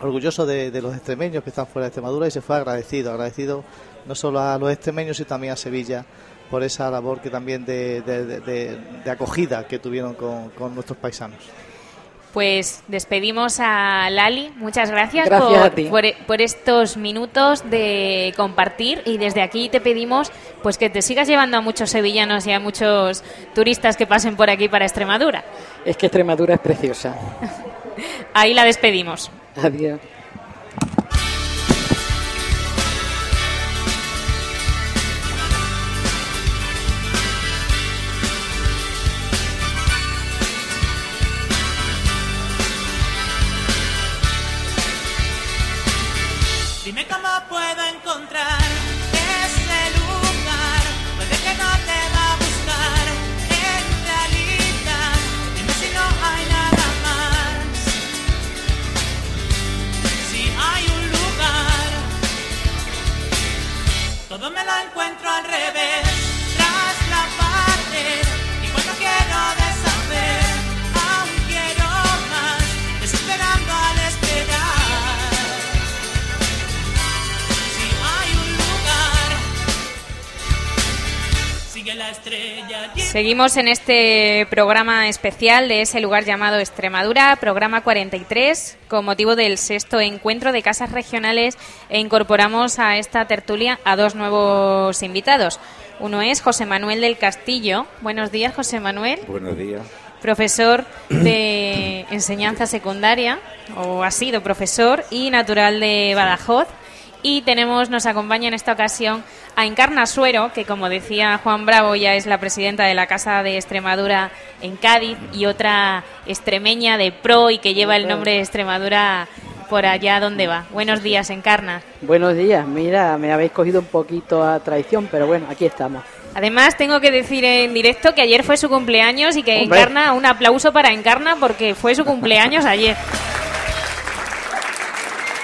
orgulloso de, los extremeños que están fuera de Extremadura y se fue agradecido, agradecido no solo a los extremeños, sino también a Sevilla por esa labor que también de, acogida que tuvieron con nuestros paisanos. Pues despedimos a Lali. Muchas gracias, Gracias por, a ti. por- por estos minutos de compartir y desde aquí te pedimos pues que te sigas llevando a muchos sevillanos y a muchos turistas que pasen por aquí para Extremadura. Es que Extremadura es preciosa. Ahí la despedimos. Adiós. Seguimos en este programa especial de ese lugar llamado Extremadura, programa 43, con motivo del sexto encuentro de casas regionales e incorporamos a esta tertulia a dos nuevos invitados. Uno es José Manuel del Castillo. Buenos días, José Manuel. Buenos días. profesor de enseñanza secundaria, o ha sido profesor, y natural de Badajoz. Y tenemos, nos acompaña en esta ocasión a Encarna Suero, que como decía Juan Bravo, ya es la presidenta de la Casa de Extremadura en Cádiz y otra extremeña de pro y que lleva el nombre de Extremadura por allá donde va. Buenos días, Encarna. Buenos días. Mira, me habéis cogido un poquito a traición, pero bueno, aquí estamos. Además, tengo que decir en directo que ayer fue su cumpleaños y que. Encarna, un aplauso para Encarna porque fue su cumpleaños ayer.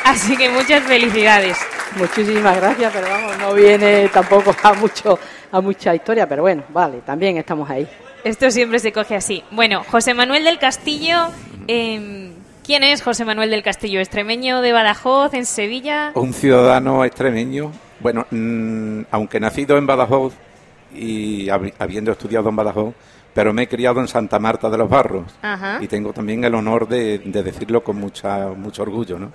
Así que muchas felicidades. Muchísimas gracias, pero vamos, no viene tampoco a mucho a mucha historia, pero bueno, vale, también estamos ahí. Esto siempre se coge así. Bueno, José Manuel del Castillo, eh, ¿quién es José Manuel del Castillo? ¿Extremeño de Badajoz, en Sevilla? Un ciudadano extremeño, bueno, mm, aunque nacido en Badajoz y hab- habiendo estudiado en Badajoz, pero me he criado en Santa Marta de los Barros Ajá. y tengo también el honor de, de decirlo con mucha, mucho orgullo, ¿no?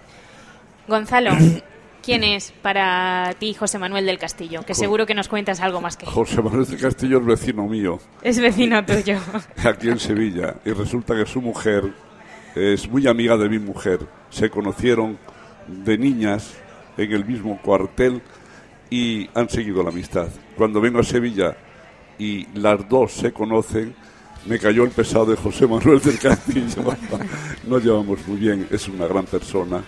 Gonzalo, ¿quién es para ti José Manuel del Castillo? Que seguro que nos cuentas algo más que José Manuel del Castillo es vecino mío, es vecino tuyo. aquí en Sevilla, y resulta que su mujer es muy amiga de mi mujer. Se conocieron de niñas en el mismo cuartel y han seguido la amistad. Cuando vengo a Sevilla y las dos se conocen, me cayó el pesado de José Manuel del Castillo. Nos llevamos muy bien, es una gran persona,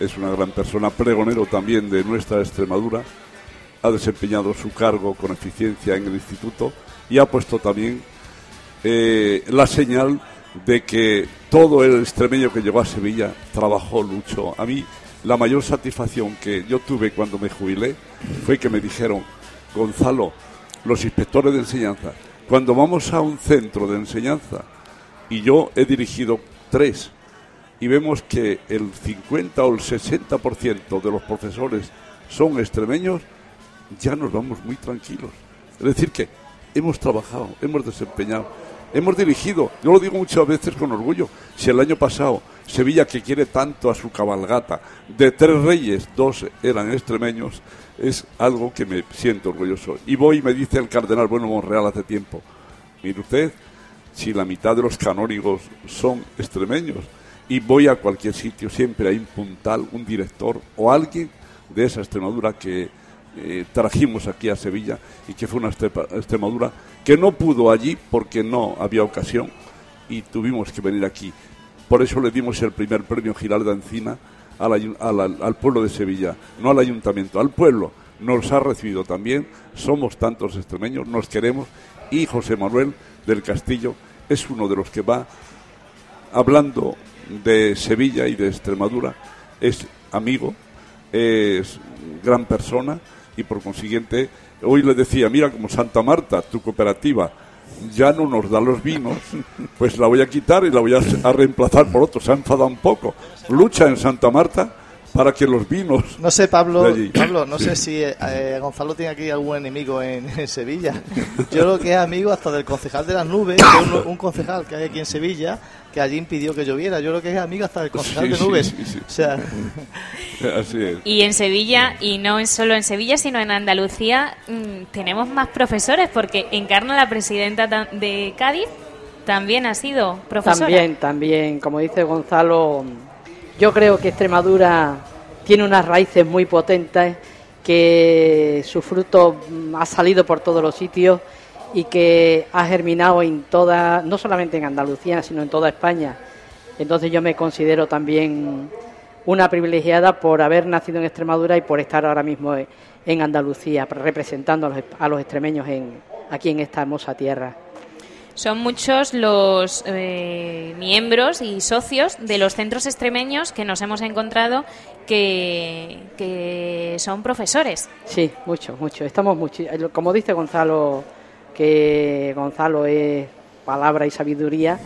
es una gran persona, pregonero también de nuestra Extremadura, ha desempeñado su cargo con eficiencia en el instituto y ha puesto también eh, la señal de que todo el extremeño que llegó a Sevilla trabajó, luchó. A mí la mayor satisfacción que yo tuve cuando me jubilé fue que me dijeron, Gonzalo, los inspectores de enseñanza, cuando vamos a un centro de enseñanza, y yo he dirigido tres, y vemos que el 50 o el 60% de los profesores son extremeños, ya nos vamos muy tranquilos. Es decir, que hemos trabajado, hemos desempeñado, hemos dirigido. Yo lo digo muchas veces con orgullo. Si el año pasado Sevilla, que quiere tanto a su cabalgata, de tres reyes, dos eran extremeños, es algo que me siento orgulloso. Y voy y me dice el cardenal Bueno Monreal hace tiempo, mire usted, si la mitad de los canónigos son extremeños, y voy a cualquier sitio, siempre hay un puntal, un director o alguien de esa Extremadura que eh, trajimos aquí a Sevilla y que fue una Extre- Extremadura que no pudo allí porque no había ocasión y tuvimos que venir aquí. Por eso le dimos el primer premio Giralda Encina al- al pueblo de Sevilla, no al ayuntamiento, al pueblo. Nos ha recibido también, somos tantos extremeños, nos queremos y José Manuel del Castillo es uno de los que va hablando de Sevilla y de Extremadura, es amigo, es gran persona y por consiguiente hoy le decía, mira como Santa Marta, tu cooperativa, ya no nos da los vinos, pues la voy a quitar y la voy a, reemplazar por otro. Se ha enfadado un poco. Lucha en Santa Marta para que los vinos... No sé, Pablo, Pablo no Sí. sé si eh, Gonzalo tiene aquí algún enemigo en, en Sevilla. Yo creo que es amigo hasta del concejal de las nubes, que es un, un concejal que hay aquí en Sevilla, que allí impidió que lloviera. Yo creo que es amigo hasta del concejal Sí, de nubes. sí, sí. O sea, Así es. Y en Sevilla, y no solo en Sevilla, sino en Andalucía, mm, tenemos más profesores, porque Encarna, la presidenta ta- de Cádiz, también ha sido profesora. También, también, como dice Gonzalo, yo creo que Extremadura tiene unas raíces muy potentes, que su fruto ha salido por todos los sitios y que ha germinado en toda, no solamente en Andalucía, sino en toda España. Entonces yo me considero también una privilegiada por haber nacido en Extremadura y por estar ahora mismo en- Andalucía, representando a los, a los extremeños en, aquí en esta hermosa tierra. Son muchos los eh, miembros y socios de los centros extremeños que nos hemos encontrado que, que son profesores. Sí, mucho, mucho. Estamos mucho. Como dice Gonzalo, que Gonzalo es palabra y sabiduría,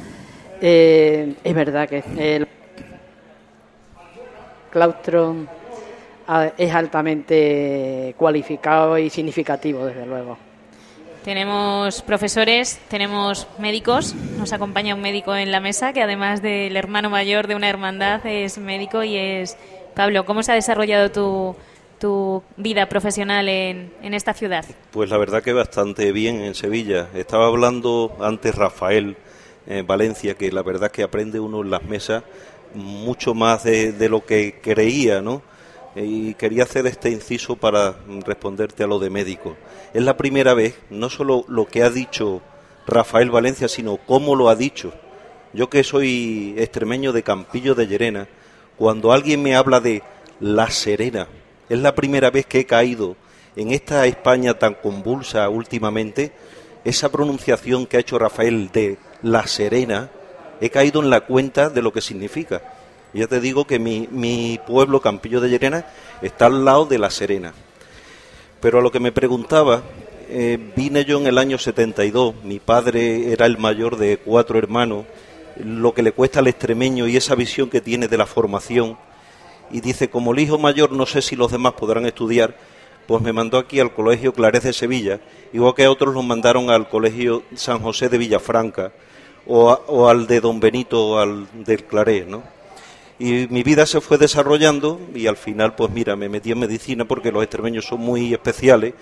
eh, es verdad que el claustro ah, es altamente cualificado y significativo, desde luego. Tenemos profesores, tenemos médicos, nos acompaña un médico en la mesa que además del hermano mayor de una hermandad es médico y es Pablo. ¿Cómo se ha desarrollado tu, tu vida profesional en, en esta ciudad? Pues la verdad que bastante bien en Sevilla. Estaba hablando antes Rafael en Valencia, que la verdad que aprende uno en las mesas mucho más de, de lo que creía, ¿no? Y quería hacer este inciso para responderte a lo de médico. Es la primera vez, no solo lo que ha dicho Rafael Valencia, sino cómo lo ha dicho. Yo que soy extremeño de Campillo de Llerena, cuando alguien me habla de La Serena, es la primera vez que he caído en esta España tan convulsa últimamente, esa pronunciación que ha hecho Rafael de La Serena, he caído en la cuenta de lo que significa. Ya te digo que mi, pueblo, Campillo de Llerena, está al lado de La Serena. Pero a lo que me preguntaba, eh, vine yo en el año 72, mi padre era el mayor de cuatro hermanos, lo que le cuesta al extremeño y esa visión que tiene de la formación, y dice, como el hijo mayor no sé si los demás podrán estudiar, pues me mandó aquí al Colegio Clarés de Sevilla, igual que a otros los mandaron al Colegio San José de Villafranca, o, o al de Don Benito, o al del Clarés, ¿no? Y mi vida se fue desarrollando y al final, pues mira, me metí en medicina porque los extremeños son muy especiales.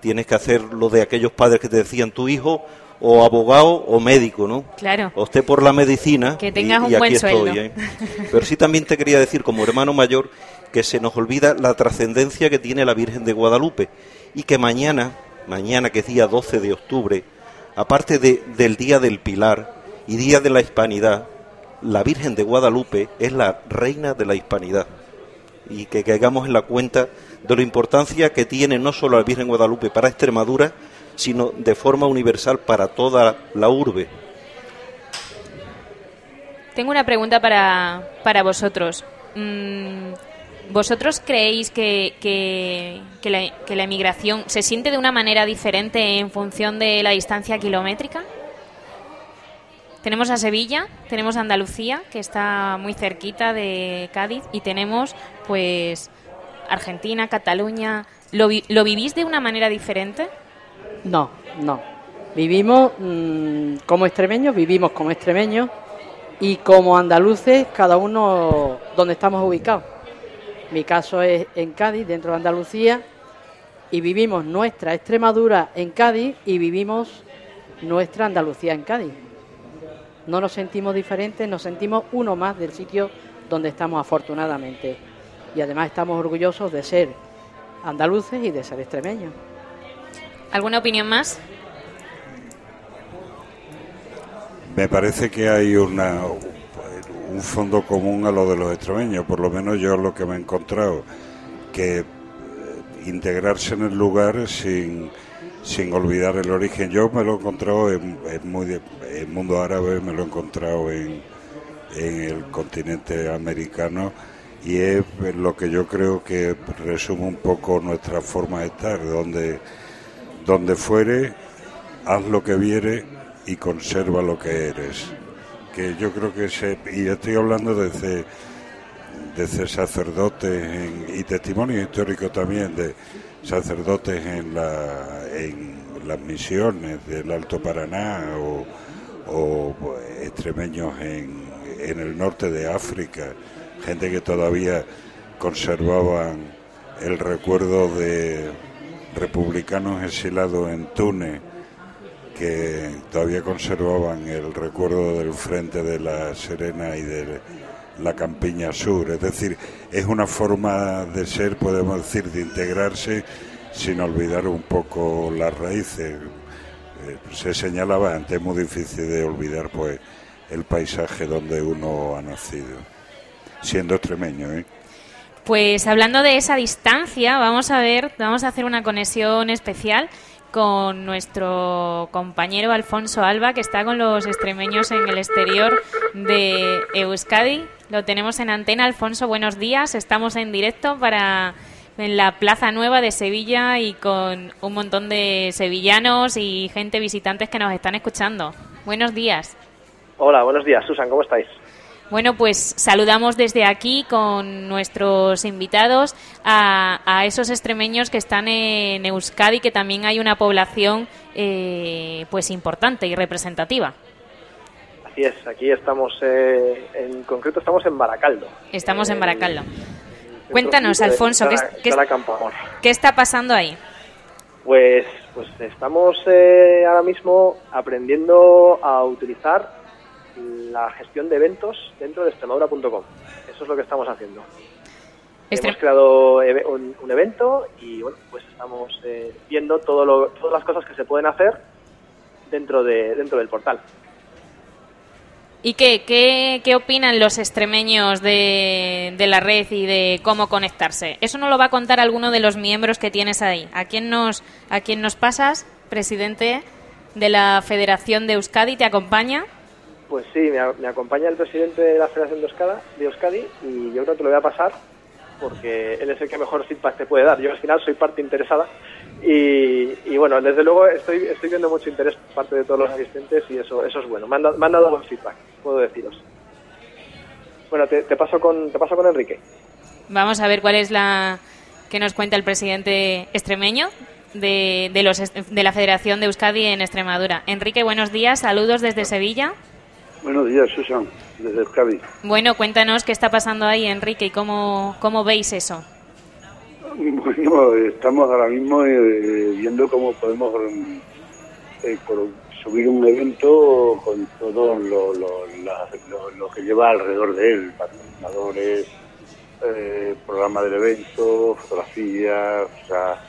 Tienes que hacer lo de aquellos padres que te decían tu hijo o abogado o médico, ¿no? Claro. Opté por la medicina. Que tengas y, un y buen aquí estoy. ¿eh? Pero sí también te quería decir, como hermano mayor, que se nos olvida la trascendencia que tiene la Virgen de Guadalupe y que mañana, mañana que es día 12 de octubre, aparte de, del Día del Pilar y Día de la Hispanidad, la Virgen de Guadalupe es la reina de la hispanidad. Y que caigamos en la cuenta de la importancia que tiene no solo la Virgen de Guadalupe para Extremadura, sino de forma universal para toda la urbe. Tengo una pregunta para, para vosotros. Mm, ¿Vosotros creéis que, que, la, que la emigración se siente de una manera diferente en función de la distancia kilométrica? Tenemos a Sevilla, tenemos a Andalucía, que está muy cerquita de Cádiz, y tenemos, pues, Argentina, Cataluña. ¿Lo, vi- lo vivís de una manera diferente? No, no. Vivimos mm, como extremeños, vivimos como extremeños y como andaluces, cada uno donde estamos ubicados. Mi caso es en Cádiz, dentro de Andalucía, y vivimos nuestra Extremadura en Cádiz y vivimos nuestra Andalucía en Cádiz. No nos sentimos diferentes, nos sentimos uno más del sitio donde estamos afortunadamente. Y además estamos orgullosos de ser andaluces y de ser extremeños. ¿Alguna opinión más? Me parece que hay una, un fondo común a lo de los extremeños, por lo menos yo es lo que me he encontrado, que eh, integrarse en el lugar sin, sin olvidar el origen. Yo me lo he encontrado en, en muy en mundo árabe, me lo he encontrado en, en el continente americano y es lo que yo creo que resume un poco nuestra forma de estar, donde, donde fuere, haz lo que viere y conserva lo que eres. Que yo creo que se, y estoy hablando desde, desde sacerdotes y testimonio histórico también de sacerdotes en, la, en las misiones del Alto Paraná o, o, extremeños en, en el norte de África, gente que todavía conservaban el recuerdo de republicanos exilados en Túnez, que todavía conservaban el recuerdo del frente de la Serena y de la Campiña Sur. Es decir, es una forma de ser, podemos decir, de integrarse sin olvidar un poco las raíces. Eh, se señalaba antes, es muy difícil de olvidar pues el paisaje donde uno ha nacido, siendo extremeño, ¿eh? Pues hablando de esa distancia, vamos a ver, vamos a hacer una conexión especial con nuestro compañero Alfonso Alba, que está con los extremeños en el exterior de Euskadi. Lo tenemos en antena. Alfonso, buenos días. Estamos en directo para en la Plaza Nueva de Sevilla y con un montón de sevillanos y gente visitantes que nos están escuchando. Buenos días. Hola, buenos días, Susan, ¿cómo estáis? Bueno, pues saludamos desde aquí con nuestros invitados a, a esos extremeños que están en Euskadi, que también hay una población eh, pues importante y representativa. Así es, aquí estamos, eh, en concreto estamos en Baracaldo. Estamos en Eh, Baracaldo. Cuéntanos, de Alfonso, ¿qué, Sala- qué- Sala Campoamor. qué está pasando ahí? Pues, pues estamos eh, ahora mismo aprendiendo a utilizar la gestión de eventos dentro de extremadura.com. Eso es lo que estamos haciendo. Hemos creado un, un evento y bueno, pues estamos eh, viendo todo lo- todas las cosas que se pueden hacer dentro de dentro del portal. ¿Y qué, qué, qué opinan los extremeños de, de la red y de cómo conectarse? Eso no lo va a contar alguno de los miembros que tienes ahí. ¿A quién nos, a quién nos pasas, presidente de la Federación de Euskadi? ¿Te acompaña? Pues sí, me, acompaña el presidente de la Federación de Euskadi, de Euskadi y yo creo que lo voy a pasar porque él es el que mejor feedback te puede dar. Yo al final soy parte interesada y, y bueno, desde luego estoy, estoy viendo mucho interés por parte de todos los asistentes y eso, eso es bueno. Me han, dado- buen feedback, puedo deciros. Bueno, te, paso con te paso con Enrique. Vamos a ver cuál es la que nos cuenta el presidente extremeño de, de, los, de la Federación de Euskadi en Extremadura. Enrique, buenos días, saludos desde Sevilla. Buenos días, Susan, desde Euskadi. Bueno, cuéntanos qué está pasando ahí, Enrique, y cómo, cómo veis eso. Bueno, estamos ahora mismo eh, viendo cómo podemos eh, subir un evento con todo lo, lo- la- lo- lo que lleva alrededor de él, patrocinadores, eh, programa del evento, fotografías, o sea,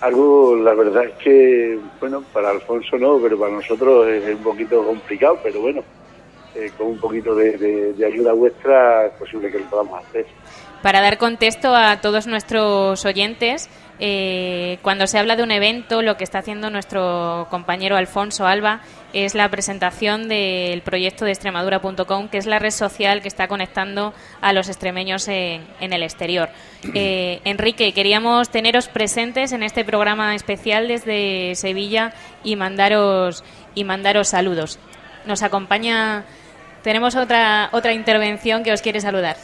algo, la verdad es que, bueno, para Alfonso no, pero para nosotros es un poquito complicado, pero bueno, eh, con un poquito de, de- de ayuda vuestra es posible que lo podamos hacer. Para dar contexto a todos nuestros oyentes, eh, cuando se habla de un evento, lo que está haciendo nuestro compañero Alfonso Alba es la presentación del proyecto de Extremadura.com, que es la red social que está conectando a los extremeños en, en el exterior. Eh, Enrique, queríamos teneros presentes en este programa especial desde Sevilla y mandaros y mandaros saludos. Nos acompaña, tenemos otra otra intervención que os quiere saludar.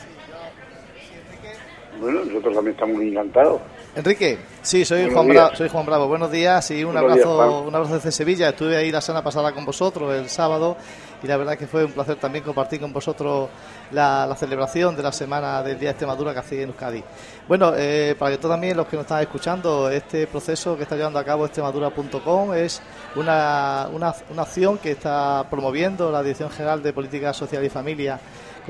Bueno, nosotros también estamos encantados. Enrique, sí, soy Buenos Juan. Bravo, soy Juan Bravo. Buenos días y un Buenos abrazo, un abrazo desde Sevilla. Estuve ahí la semana pasada con vosotros, el sábado, y la verdad que fue un placer también compartir con vosotros la, la celebración de la semana del Día de Extremadura que hacéis en Euskadi. Bueno, eh, para que todos también los que nos están escuchando, este proceso que está llevando a cabo extremadura.com es una, una, una acción que está promoviendo la Dirección General de Política Social y Familia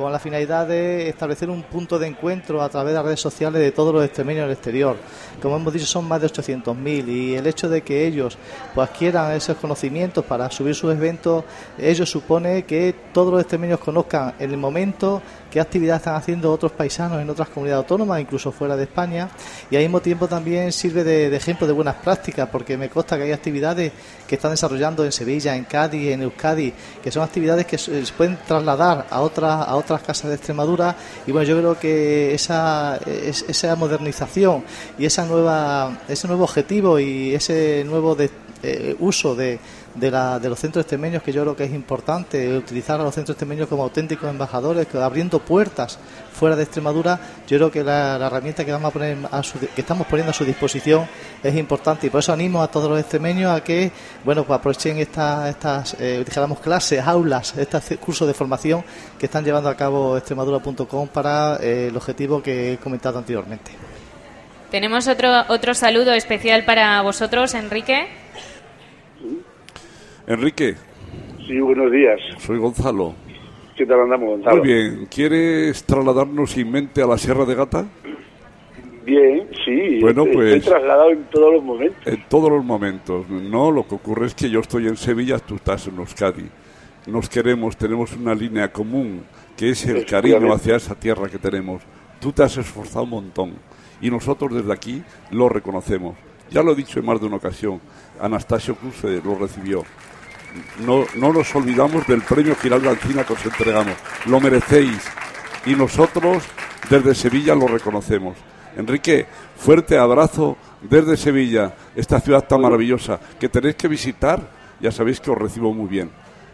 con la finalidad de establecer un punto de encuentro a través de las redes sociales de todos los extremeños del exterior. Como hemos dicho, son más de 800.000 y el hecho de que ellos pues, adquieran esos conocimientos para subir sus eventos, ello supone que todos los extremeños conozcan en el momento qué actividades están haciendo otros paisanos en otras comunidades autónomas, incluso fuera de España, y al mismo tiempo también sirve de, ejemplo de buenas prácticas, porque me consta que hay actividades que están desarrollando en Sevilla, en Cádiz, en Euskadi, que son actividades que se pueden trasladar a otras a otras otras casas de Extremadura y bueno, yo creo que esa, es- esa modernización y esa nueva, ese nuevo objetivo y ese nuevo de- eh, uso de, de, la- de los centros extremeños que yo creo que es importante utilizar a los centros extremeños como auténticos embajadores abriendo puertas fuera de Extremadura yo creo que la, herramienta que vamos a poner a su- que estamos poniendo a su disposición es importante y por eso animo a todos los extremeños a que bueno pues aprovechen esta- estas eh, clases aulas estos cursos de formación que están llevando a cabo extremadura.com para eh, el objetivo que he comentado anteriormente Tenemos otro, otro saludo especial para vosotros, Enrique. Enrique, Sí, buenos días. soy Gonzalo. ¿Qué tal andamos, Gonzalo? Muy bien, ¿quieres trasladarnos sin mente a la Sierra de Gata? Bien, sí. Bueno, pues- Estoy trasladado en todos los momentos. En todos los momentos. No, lo que ocurre es que yo estoy en Sevilla, tú estás en Euskadi. Nos queremos, tenemos una línea común, que es el cariño hacia esa tierra que tenemos. Tú te has esforzado un montón y nosotros desde aquí lo reconocemos. Ya lo he dicho en más de una ocasión, Anastasio Cruz lo recibió. No, no nos olvidamos del premio Giralda Encina que os entregamos. Lo merecéis y nosotros desde Sevilla lo reconocemos. Enrique, fuerte abrazo desde Sevilla, esta ciudad tan maravillosa que tenéis que visitar. Ya sabéis que os recibo muy bien.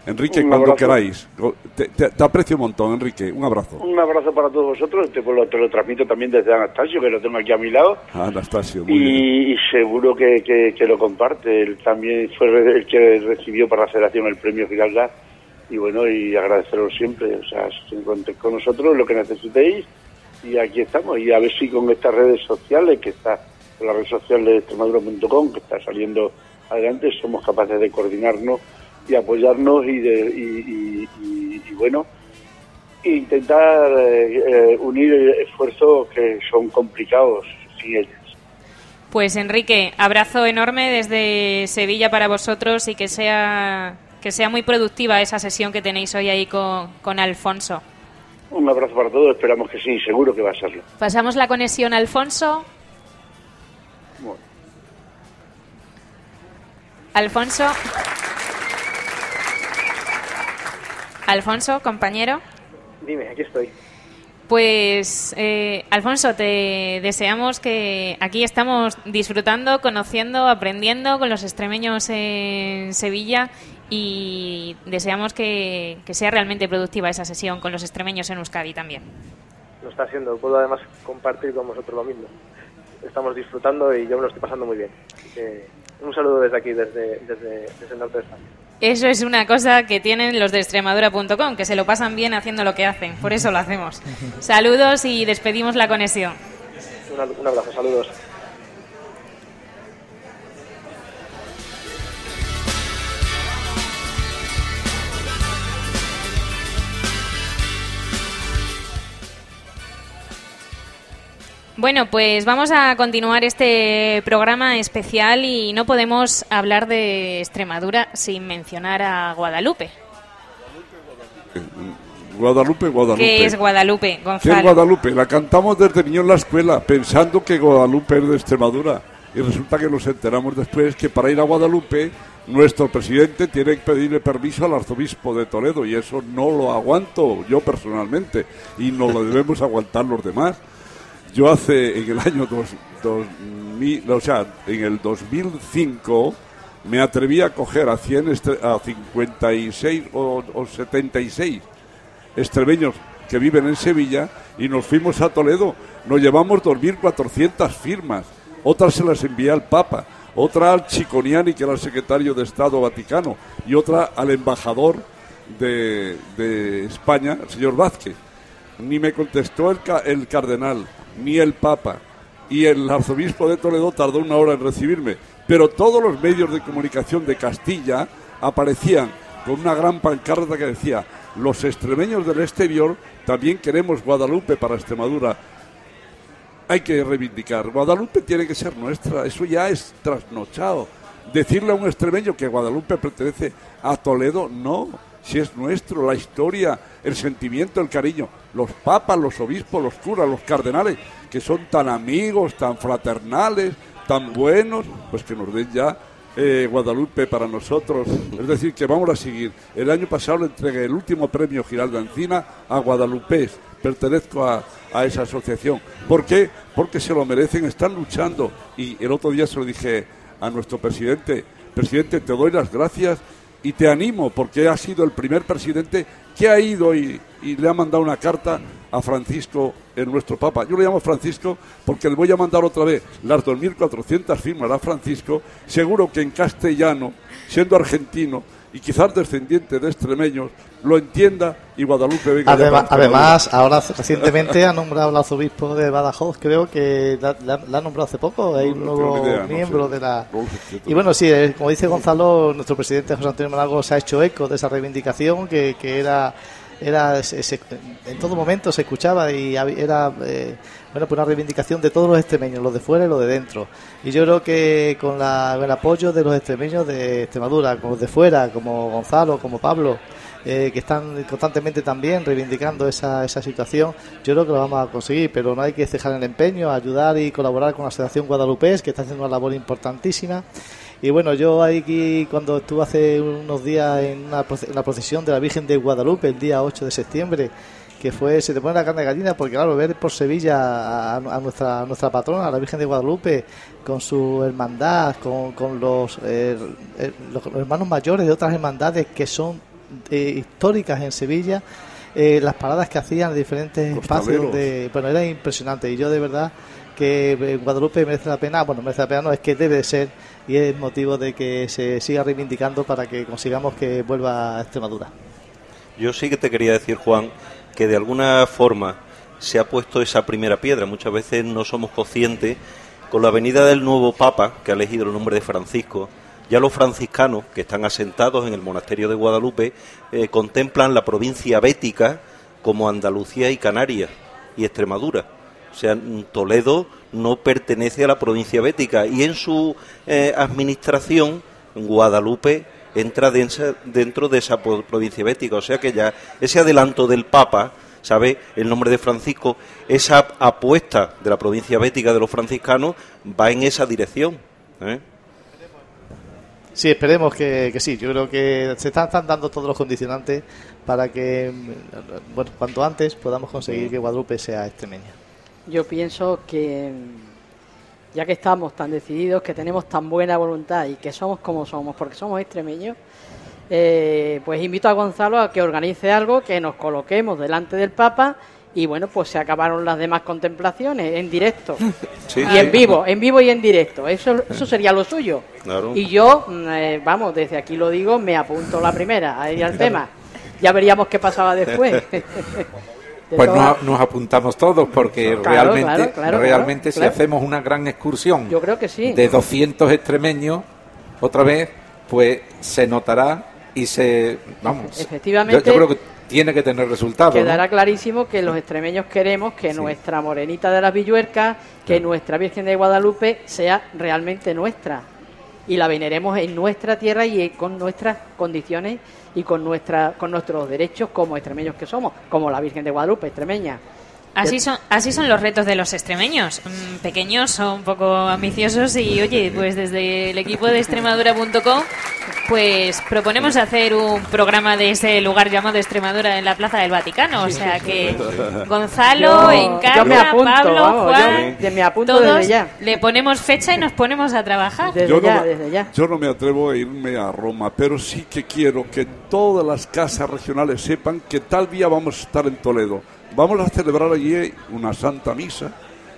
Enrique, Un cuando abrazo. queráis. Te, te- te aprecio un montón, Enrique. Un abrazo. Un abrazo para todos vosotros. Te, lo, te lo transmito también desde Anastasio, que lo tengo aquí a mi lado. Anastasio, muy bien. Y, y seguro que, que- que lo comparte. Él también fue el que recibió para la Federación el premio Giralda. Y bueno, y agradeceros siempre. O sea, si contéis con nosotros lo que necesitéis. Y aquí estamos. Y a ver si con estas redes sociales, que está con la red social de extremadura.com, que está saliendo adelante, somos capaces de coordinarnos y apoyarnos y, de, y, y- y- y, bueno, intentar eh, unir esfuerzos que son complicados sin ellos. Pues Enrique, abrazo enorme desde Sevilla para vosotros y que sea que sea muy productiva esa sesión que tenéis hoy ahí con, con Alfonso. Un abrazo para todos, esperamos que sí, seguro que va a serlo. Pasamos la conexión a Alfonso. Bueno. Alfonso. Alfonso, compañero. Dime, aquí estoy. Pues, eh, Alfonso, te deseamos que aquí estamos disfrutando, conociendo, aprendiendo con los extremeños en Sevilla y deseamos que, que sea realmente productiva esa sesión con los extremeños en Euskadi también. Lo está haciendo. Puedo además compartir con vosotros lo mismo. Estamos disfrutando y yo me lo estoy pasando muy bien. Así que un saludo desde aquí, desde, desde, desde el norte de España. Eso es una cosa que tienen los de extremadura.com, que se lo pasan bien haciendo lo que hacen. Por eso lo hacemos. Saludos y despedimos la conexión. Un, un abrazo, saludos. Bueno, pues vamos a continuar este programa especial y no podemos hablar de Extremadura sin mencionar a Guadalupe. Guadalupe, Guadalupe. ¿Qué es Guadalupe, ¿Qué es Gonzalo? Guadalupe? La cantamos desde niño en la escuela, pensando que Guadalupe es de Extremadura. Y resulta que nos enteramos después que para ir a Guadalupe, nuestro presidente tiene que pedirle permiso al arzobispo de Toledo. Y eso no lo aguanto yo personalmente. Y no lo debemos aguantar los demás. Yo hace, en el año dos, 2000, o sea, en el 2005, me atreví a coger a, 100 estre- a 56 o, o 76 extremeños que viven en Sevilla y nos fuimos a Toledo. Nos llevamos 2.400 firmas. Otras se las envié al Papa, otra al Chiconiani, que era el secretario de Estado Vaticano, y otra al embajador de, España, el señor Vázquez. Ni me contestó el cardenal, ni el Papa. Y el arzobispo de Toledo tardó una hora en recibirme. Pero todos los medios de comunicación de Castilla aparecían con una gran pancarta que decía, los extremeños del exterior también queremos Guadalupe para Extremadura. Hay que reivindicar, Guadalupe tiene que ser nuestra, eso ya es trasnochado. Decirle a un extremeño que Guadalupe pertenece a Toledo, no, si es nuestro, la historia, el sentimiento, el cariño. Los papas, los obispos, los curas, los cardenales, que son tan amigos, tan fraternales, tan buenos, pues que nos den ya eh, Guadalupe para nosotros. Es decir, que vamos a seguir. El año pasado entregué el último premio Giralda Encina a Guadalupe. Pertenezco a, a esa asociación. ¿Por qué? Porque se lo merecen, están luchando. Y el otro día se lo dije a nuestro presidente, presidente, te doy las gracias y te animo porque ha sido el primer presidente que ha ido y, le ha mandado una carta a Francisco, el nuestro Papa. Yo le llamo Francisco porque le voy a mandar otra vez las 2.400 firmas a Francisco, seguro que en castellano, siendo argentino y quizás descendiente de extremeños, lo entienda y Guadalupe Además, además, ahora recientemente ha nombrado al arzobispo de Badajoz, creo que la, la- la ha nombrado hace poco, hay un No nuevo tengo ni idea, no miembro sé. de la... Y bueno, sí, eh, como dice Gonzalo, nuestro presidente José Antonio Malago se ha hecho eco de esa reivindicación que, que era... Era, se- se- en todo momento se escuchaba y era eh, bueno pues una reivindicación de todos los extremeños, los de fuera y los de dentro. Y yo creo que con la- el apoyo de los extremeños de Extremadura, como los de fuera, como Gonzalo, como Pablo, eh, que están constantemente también reivindicando esa, esa situación, yo creo que lo vamos a conseguir, pero no hay que cejar el empeño, ayudar y colaborar con la Asociación Guadalupés, que está haciendo una labor importantísima. Y bueno, yo aquí cuando estuve hace unos días en, una en la procesión de la Virgen de Guadalupe, el día 8 de septiembre, que fue, se te pone la carne de gallina, porque claro, ver por Sevilla a, nuestra, nuestra patrona, a la Virgen de Guadalupe, con su hermandad, con, con los, eh, eh, los hermanos mayores de otras hermandades que son eh, históricas en Sevilla, eh, las paradas que hacían en diferentes espacios de, bueno, era impresionante y yo de verdad que eh, Guadalupe merece la pena, bueno, merece la pena, no, es que debe de ser y es motivo de que se siga reivindicando para que consigamos que vuelva a Extremadura. Yo sí que te quería decir, Juan, que de alguna forma se ha puesto esa primera piedra. Muchas veces no somos conscientes. Con la venida del nuevo Papa, que ha elegido el nombre de Francisco, ya los franciscanos que están asentados en el monasterio de Guadalupe eh, contemplan la provincia bética como Andalucía y Canarias y Extremadura. O sea, mm, Toledo no pertenece a la provincia bética y en su eh, administración Guadalupe entra dentro de esa provincia bética. O sea que ya ese adelanto del Papa, ¿sabe? El nombre de Francisco, esa apuesta de la provincia bética de los franciscanos va en esa dirección. ¿eh? Sí, esperemos que, que sí. Yo creo que se están, dando todos los condicionantes para que, bueno, cuanto antes podamos conseguir que Guadalupe sea extremeña. Yo pienso que ya que estamos tan decididos, que tenemos tan buena voluntad y que somos como somos, porque somos extremeños, eh, pues invito a Gonzalo a que organice algo, que nos coloquemos delante del Papa y bueno, pues se acabaron las demás contemplaciones en directo Sí, y sí. en vivo, en vivo y en directo. Eso, eso sería lo suyo. Claro. Y yo, mm, eh, vamos, desde aquí lo digo, me apunto la primera, ahí al tema. Ya veríamos qué pasaba después. De Pues nos, nos apuntamos todos porque Claro, realmente, claro, realmente si hacemos una gran excursión Yo creo que sí. de 200 extremeños, otra vez, pues se notará y se... Vamos, Efectivamente. yo, yo creo que tiene que tener resultados. ¿no? Quedará clarísimo que los extremeños queremos que nuestra morenita de las Villuercas, que nuestra Virgen de Guadalupe sea realmente nuestra. Y la veneremos en nuestra tierra y con nuestras condiciones y con, nuestra, con nuestros derechos como extremeños que somos, como la Virgen de Guadalupe, extremeña. Así son, así son los retos de los extremeños. Mm, Pequeños, son un poco ambiciosos y, oye, pues desde el equipo de Extremadura.com, pues proponemos hacer un programa de ese lugar llamado Extremadura en la Plaza del Vaticano. O sea que Gonzalo, Yo- Encarna, yo Pablo, vamos, yo Juan, de- apunto todos desde ya. le ponemos fecha y nos ponemos a trabajar. Desde Yo no, ya, me, desde ya. yo no me atrevo a irme a Roma, pero sí que quiero que todas las casas regionales sepan que tal día vamos a estar en Toledo. Vamos a celebrar allí una santa misa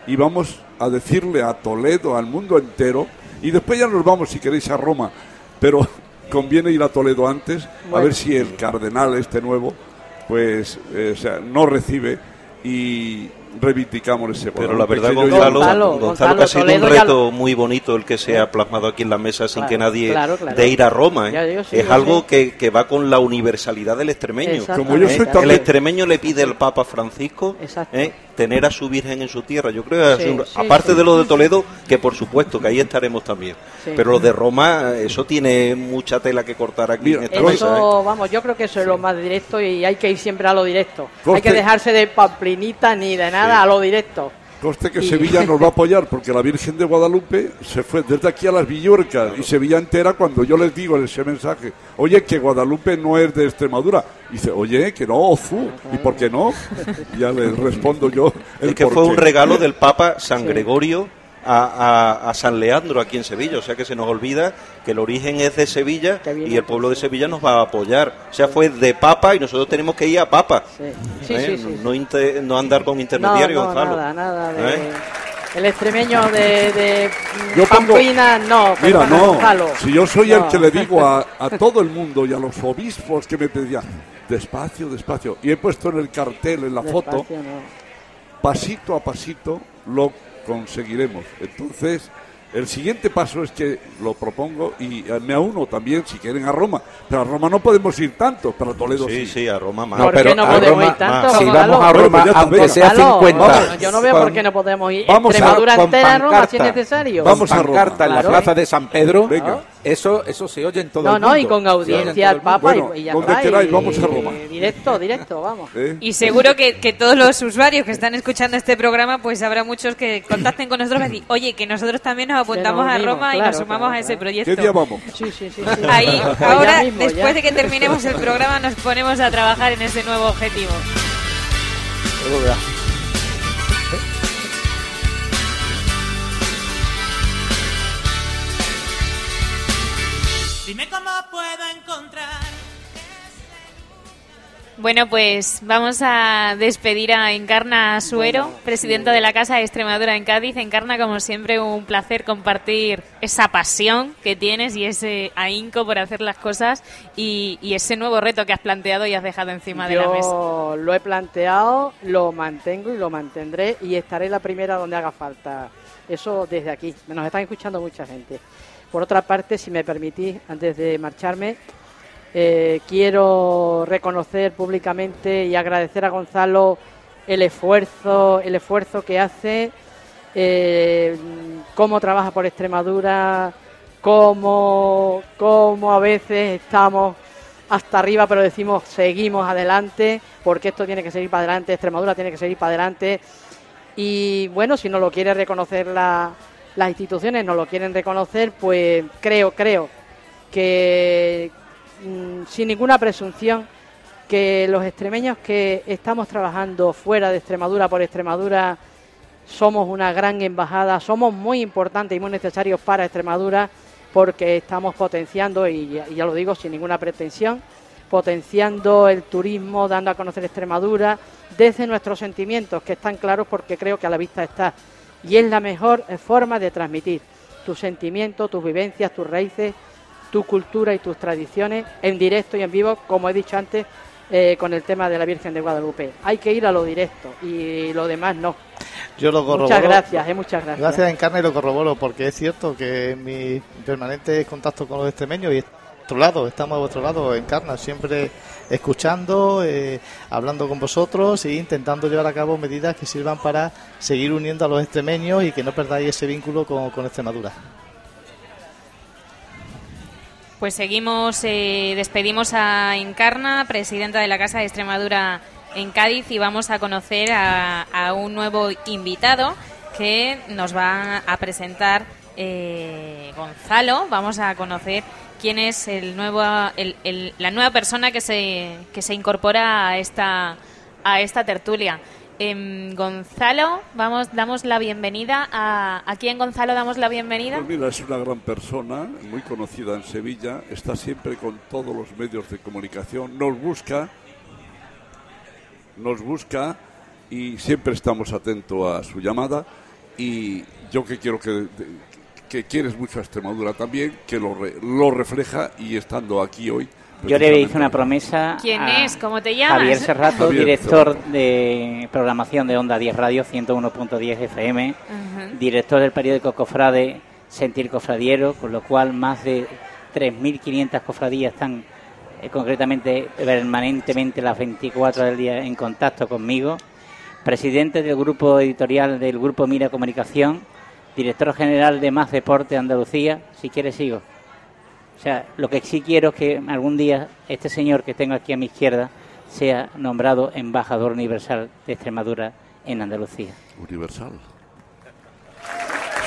y vamos a decirle a Toledo, al mundo entero, y después ya nos vamos si queréis a Roma, pero conviene ir a Toledo antes, a ver si el cardenal este nuevo, pues, eh, o sea, no recibe y reivindicamos ese Pero la verdad, Gonzalo, Gonzalo, Gonzalo, Gonzalo, que ha sido un Toledo reto muy bonito el que se ha plasmado aquí en la mesa sin Claro, que nadie claro, claro. de ir a Roma. ¿eh? Ya digo, sí, es algo que, que va con la universalidad del extremeño. Exactamente. Como yo soy tan- El extremeño le pide al Papa Francisco. ¿eh? tener a su Virgen en su tierra. Yo creo que Sí, es un- sí, aparte sí. de lo de Toledo, que por supuesto que ahí estaremos también. Sí. Pero lo de Roma, eso tiene mucha tela que cortar aquí Mira, en esta Roy- mesa. ¿eh? Eso, vamos, yo creo que eso es lo más directo y hay que ir siempre a lo directo. Coste- Hay que dejarse de pamplinitas ni de nada A lo directo. Coste que Y- Sevilla nos va a apoyar porque la Virgen de Guadalupe se fue desde aquí a las Villorcas y Sevilla entera cuando yo les digo ese mensaje, oye, que Guadalupe no es de Extremadura. Dice, oye, que no, Ozu, ¿y por qué no? Ya les respondo yo. el Es que fue un regalo del Papa San Sí. Gregorio a, a- a San Leandro aquí en Sevilla. O sea que se nos olvida que el origen es de Sevilla y el pueblo de Sevilla nos va a apoyar. O sea, fue de Papa y nosotros tenemos que ir a Papa. Sí, ¿Eh? sí, sí, No, inter- no andar con intermediarios, no, no, Gonzalo. nada, nada de... ¿Eh? El extremeño de, de Yo pongo- Pampina, no, Mira, perdona, no, Gonzalo. si yo soy el que le digo a, a todo el mundo y a los obispos que me pedían, despacio, despacio, y he puesto en el cartel, en la foto, Despacio, no. pasito a pasito lo conseguiremos. Entonces, el siguiente paso es que lo propongo y eh, me uno también, si quieren, a Roma. Pero a Roma no podemos ir tanto, pero a Toledo sí. Sí, sí, a Roma más. No, pero no a podemos Roma, ir tanto, si vamos a Bueno, Roma, pues aunque sea Gonzalo, 50. vamos, yo no veo por qué no podemos ir. Vamos a- Extremadura con entera a Roma, si es necesario. Vamos a Roma. en la Claro. plaza de San Pedro, Venga. Eso eso se oye en todo No, el no, mundo. y con audiencia al el Papa y- Bueno, y, ya donde está. queráis, y- vamos a Roma. Directo, directo, vamos. ¿Eh? Y seguro que, que todos los usuarios que están escuchando este programa, pues habrá muchos que contacten con nosotros y decir, oye, que nosotros también nos apuntamos nos a Roma y nos sumamos claro, a ese proyecto. ¿Qué día vamos? Sí, sí, sí. sí. Ahí, ahora, mismo, después ya. de que terminemos el programa, nos ponemos a trabajar en ese nuevo objetivo. Bueno, pues vamos a despedir a Encarna Suero, presidenta de la Casa de Extremadura en Cádiz. Encarna, como siempre, un placer compartir esa pasión que tienes y ese ahínco por hacer las cosas y, y ese nuevo reto que has planteado y has dejado encima de la mesa. Yo lo he planteado, lo mantengo y lo mantendré y estaré la primera donde haga falta. Eso desde aquí. Nos están escuchando mucha gente. Por otra parte, si me permitís, antes de marcharme, eh, quiero reconocer públicamente y agradecer a Gonzalo el esfuerzo, el esfuerzo que hace, eh, cómo trabaja por Extremadura, cómo, cómo a veces estamos hasta arriba, pero decimos seguimos adelante, porque esto tiene que seguir para adelante, Extremadura tiene que seguir para adelante. Y bueno, si no lo quiere reconocer la- las instituciones, no lo quieren reconocer, pues creo, creo que mm, sin ninguna presunción que los extremeños que estamos trabajando fuera de Extremadura por Extremadura somos una gran embajada, somos muy importantes y muy necesarios para Extremadura porque estamos potenciando, y ya, lo digo sin ninguna pretensión, potenciando el turismo, dando a conocer Extremadura desde nuestros sentimientos, que están claros porque creo que a la vista está. Y es la mejor forma de transmitir tus sentimientos, tus vivencias, tus raíces, tu cultura y tus tradiciones en directo y en vivo, como he dicho antes, eh, con el tema de la Virgen de Guadalupe. Hay que ir a lo directo y lo demás no. Yo lo corroboro. Muchas gracias, eh, muchas gracias. Gracias, Encarna, y lo corroboro, porque es cierto que en mi permanente contacto con los extremeños y lado, estamos a vuestro lado, Encarna, siempre escuchando, eh, hablando con vosotros e intentando llevar a cabo medidas que sirvan para seguir uniendo a los extremeños y que no perdáis ese vínculo con, con Extremadura. Pues seguimos, eh, despedimos a Encarna, presidenta de la Casa de Extremadura en Cádiz, y vamos a conocer a, a un nuevo invitado que nos va a presentar eh, Gonzalo. Vamos a conocer quién es el nuevo, el- el- la nueva persona que se, que se incorpora a esta, a esta tertulia. Em, Gonzalo, vamos, damos la bienvenida a... ¿A quién, Gonzalo, damos la bienvenida? Pues mira, es una gran persona, muy conocida en Sevilla, está siempre con todos los medios de comunicación, nos busca, nos busca y siempre estamos atentos a su llamada y yo que quiero que, que quieres mucho a Extremadura también, que lo, lo refleja y estando aquí hoy. Yo le hice una promesa ¿Quién a es? ¿Cómo te llamas? Javier Serrato, Javier director de programación de Onda 10 Radio 101.10 FM, Ujú. director del periódico Cofrade Sentir Cofradiero, con lo cual más de 3.500 cofradías están eh, concretamente permanentemente las 24 del día en contacto conmigo, presidente del grupo editorial del Grupo Mira Comunicación, director general de Más Deporte Andalucía, si quiere sigo. O sea, lo que sí quiero es que algún día este señor que tengo aquí a mi izquierda sea nombrado embajador universal de Extremadura en Andalucía. Universal.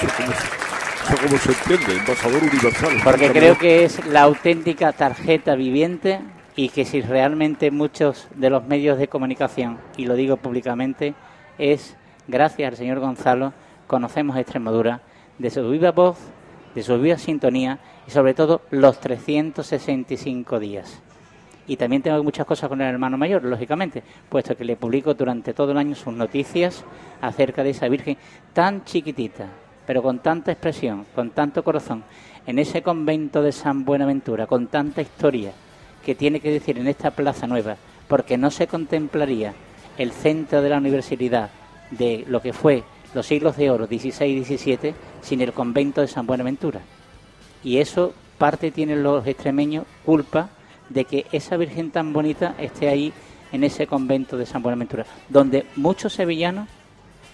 Eso cómo, se- eso cómo se entiende, embajador universal. Porque creo que es la auténtica tarjeta viviente y que si realmente muchos de los medios de comunicación, y lo digo públicamente, es gracias al señor Gonzalo, conocemos Extremadura de su viva voz, de su viva sintonía y sobre todo los 365 días. Y también tengo muchas cosas con el hermano mayor, lógicamente, puesto que le publico durante todo el año sus noticias acerca de esa Virgen tan chiquitita, pero con tanta expresión, con tanto corazón, en ese convento de San Buenaventura, con tanta historia que tiene que decir en esta plaza nueva, porque no se contemplaría el centro de la universidad de lo que fue los siglos de oro 16 y 17 sin el convento de San Buenaventura. Y eso parte tienen los extremeños culpa de que esa Virgen tan bonita esté ahí en ese convento de San Buenaventura, donde muchos sevillanos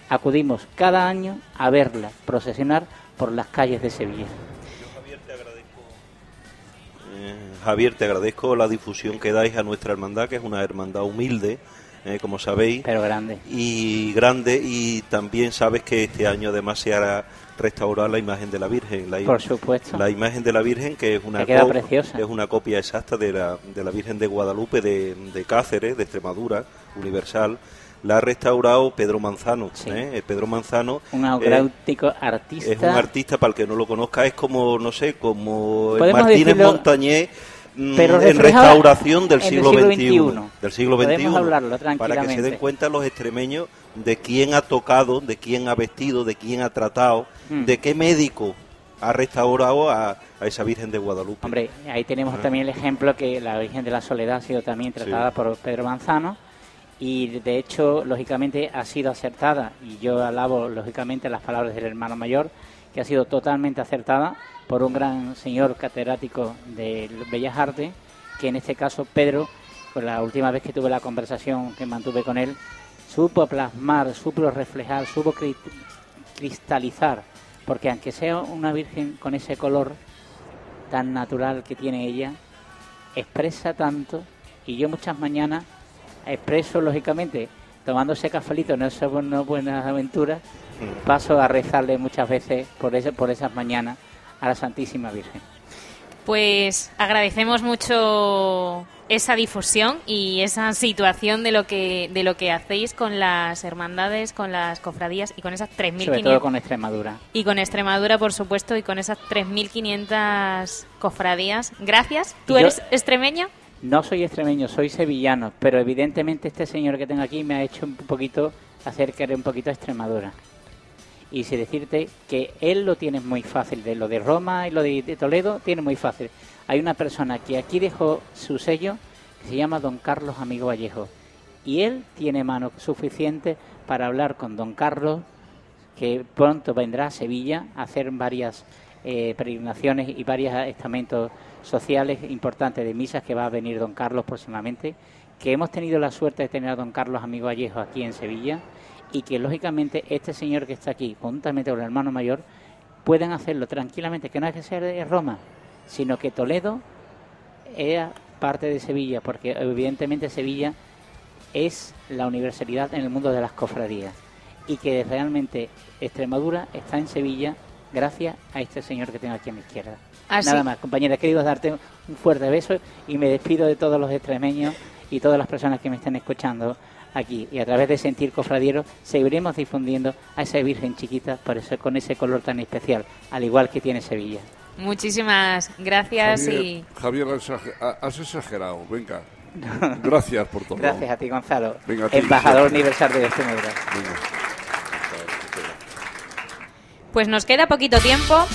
acudimos cada año a verla procesionar por las calles de Sevilla. Eh, Javier, te agradezco la difusión que dais a nuestra hermandad, que es una hermandad humilde, eh, como sabéis. Pero grande. Y grande, y también sabes que este año además se hará restaurar la imagen de la Virgen. La, Por supuesto. La imagen de la Virgen, que es una, Que queda co- preciosa. es una copia exacta de la, de la Virgen de Guadalupe de, de Cáceres, de Extremadura, universal. La ha restaurado Pedro Manzano. ¿eh? Eh, Pedro Manzano Un eh, auténtico artista. es un artista, para el que no lo conozca, es como, no sé, como Martínez decirlo, Montañé pero en restauración del en siglo, siglo XXI. XXI. Del siglo XXI. para que se den cuenta los extremeños de quién ha tocado, de quién ha vestido, de quién ha tratado, Mm. de qué médico ha restaurado a, a esa Virgen de Guadalupe. Hombre, ahí tenemos Ajá. también el ejemplo que la Virgen de la Soledad ha sido también tratada Sí. por Pedro Manzano y de hecho, lógicamente, ha sido acertada y yo alabo, lógicamente, las palabras del hermano mayor, que ha sido totalmente acertada por un gran señor catedrático de Bellas Artes, que en este caso Pedro, con la última vez que tuve la conversación que mantuve con él, supo plasmar, supo reflejar, supo cri- cristalizar, porque aunque sea una virgen con ese color tan natural que tiene ella, expresa tanto y yo muchas mañanas expreso lógicamente tomando ese cafelito no es no buenas aventuras paso a rezarle muchas veces por ese, por esas mañanas a la Santísima Virgen Pues agradecemos mucho esa difusión y esa situación de lo que de lo que hacéis con las hermandades, con las cofradías y con esas sobre 3.500 todo con Extremadura y con Extremadura, por supuesto, y con esas 3.500 cofradías. Gracias. ¿Tú yo- eres extremeño? No soy extremeño, soy sevillano, pero evidentemente este señor que tengo aquí me ha hecho un poquito hacer querer un poquito a Extremadura. Y si decirte que él lo tiene muy fácil, de lo de Roma y lo de, de Toledo tiene muy fácil. Hay una persona que aquí dejó su sello que se llama Don Carlos Amigo Vallejo. Y él tiene mano suficiente para hablar con Don Carlos, que pronto vendrá a Sevilla a hacer varias eh, peregrinaciones y varios estamentos sociales importantes de misas que va a venir don Carlos próximamente, que hemos tenido la suerte de tener a don Carlos Amigo Vallejo aquí en Sevilla y que lógicamente este señor que está aquí, juntamente con el hermano mayor, pueden hacerlo tranquilamente, que no hay que ser de Roma, sino que Toledo era parte de Sevilla, porque evidentemente Sevilla es la universalidad en el mundo de las cofradías y que realmente Extremadura está en Sevilla gracias a este señor que tengo aquí a mi izquierda. Así- Nada más, compañera, he querido darte un fuerte beso y me despido de todos los extremeños y todas las personas que me estén escuchando aquí. Y a través de Sentir Cofradiero seguiremos difundiendo a esa Virgen chiquita por eso, con ese color tan especial, al igual que tiene Sevilla. Muchísimas gracias Javier, y Javier, has exager- ha- has exagerado. Venga. Gracias por todo. Gracias a ti, Gonzalo, Venga, a ti, embajador universal de Extremadura. Pues nos queda poquito tiempo.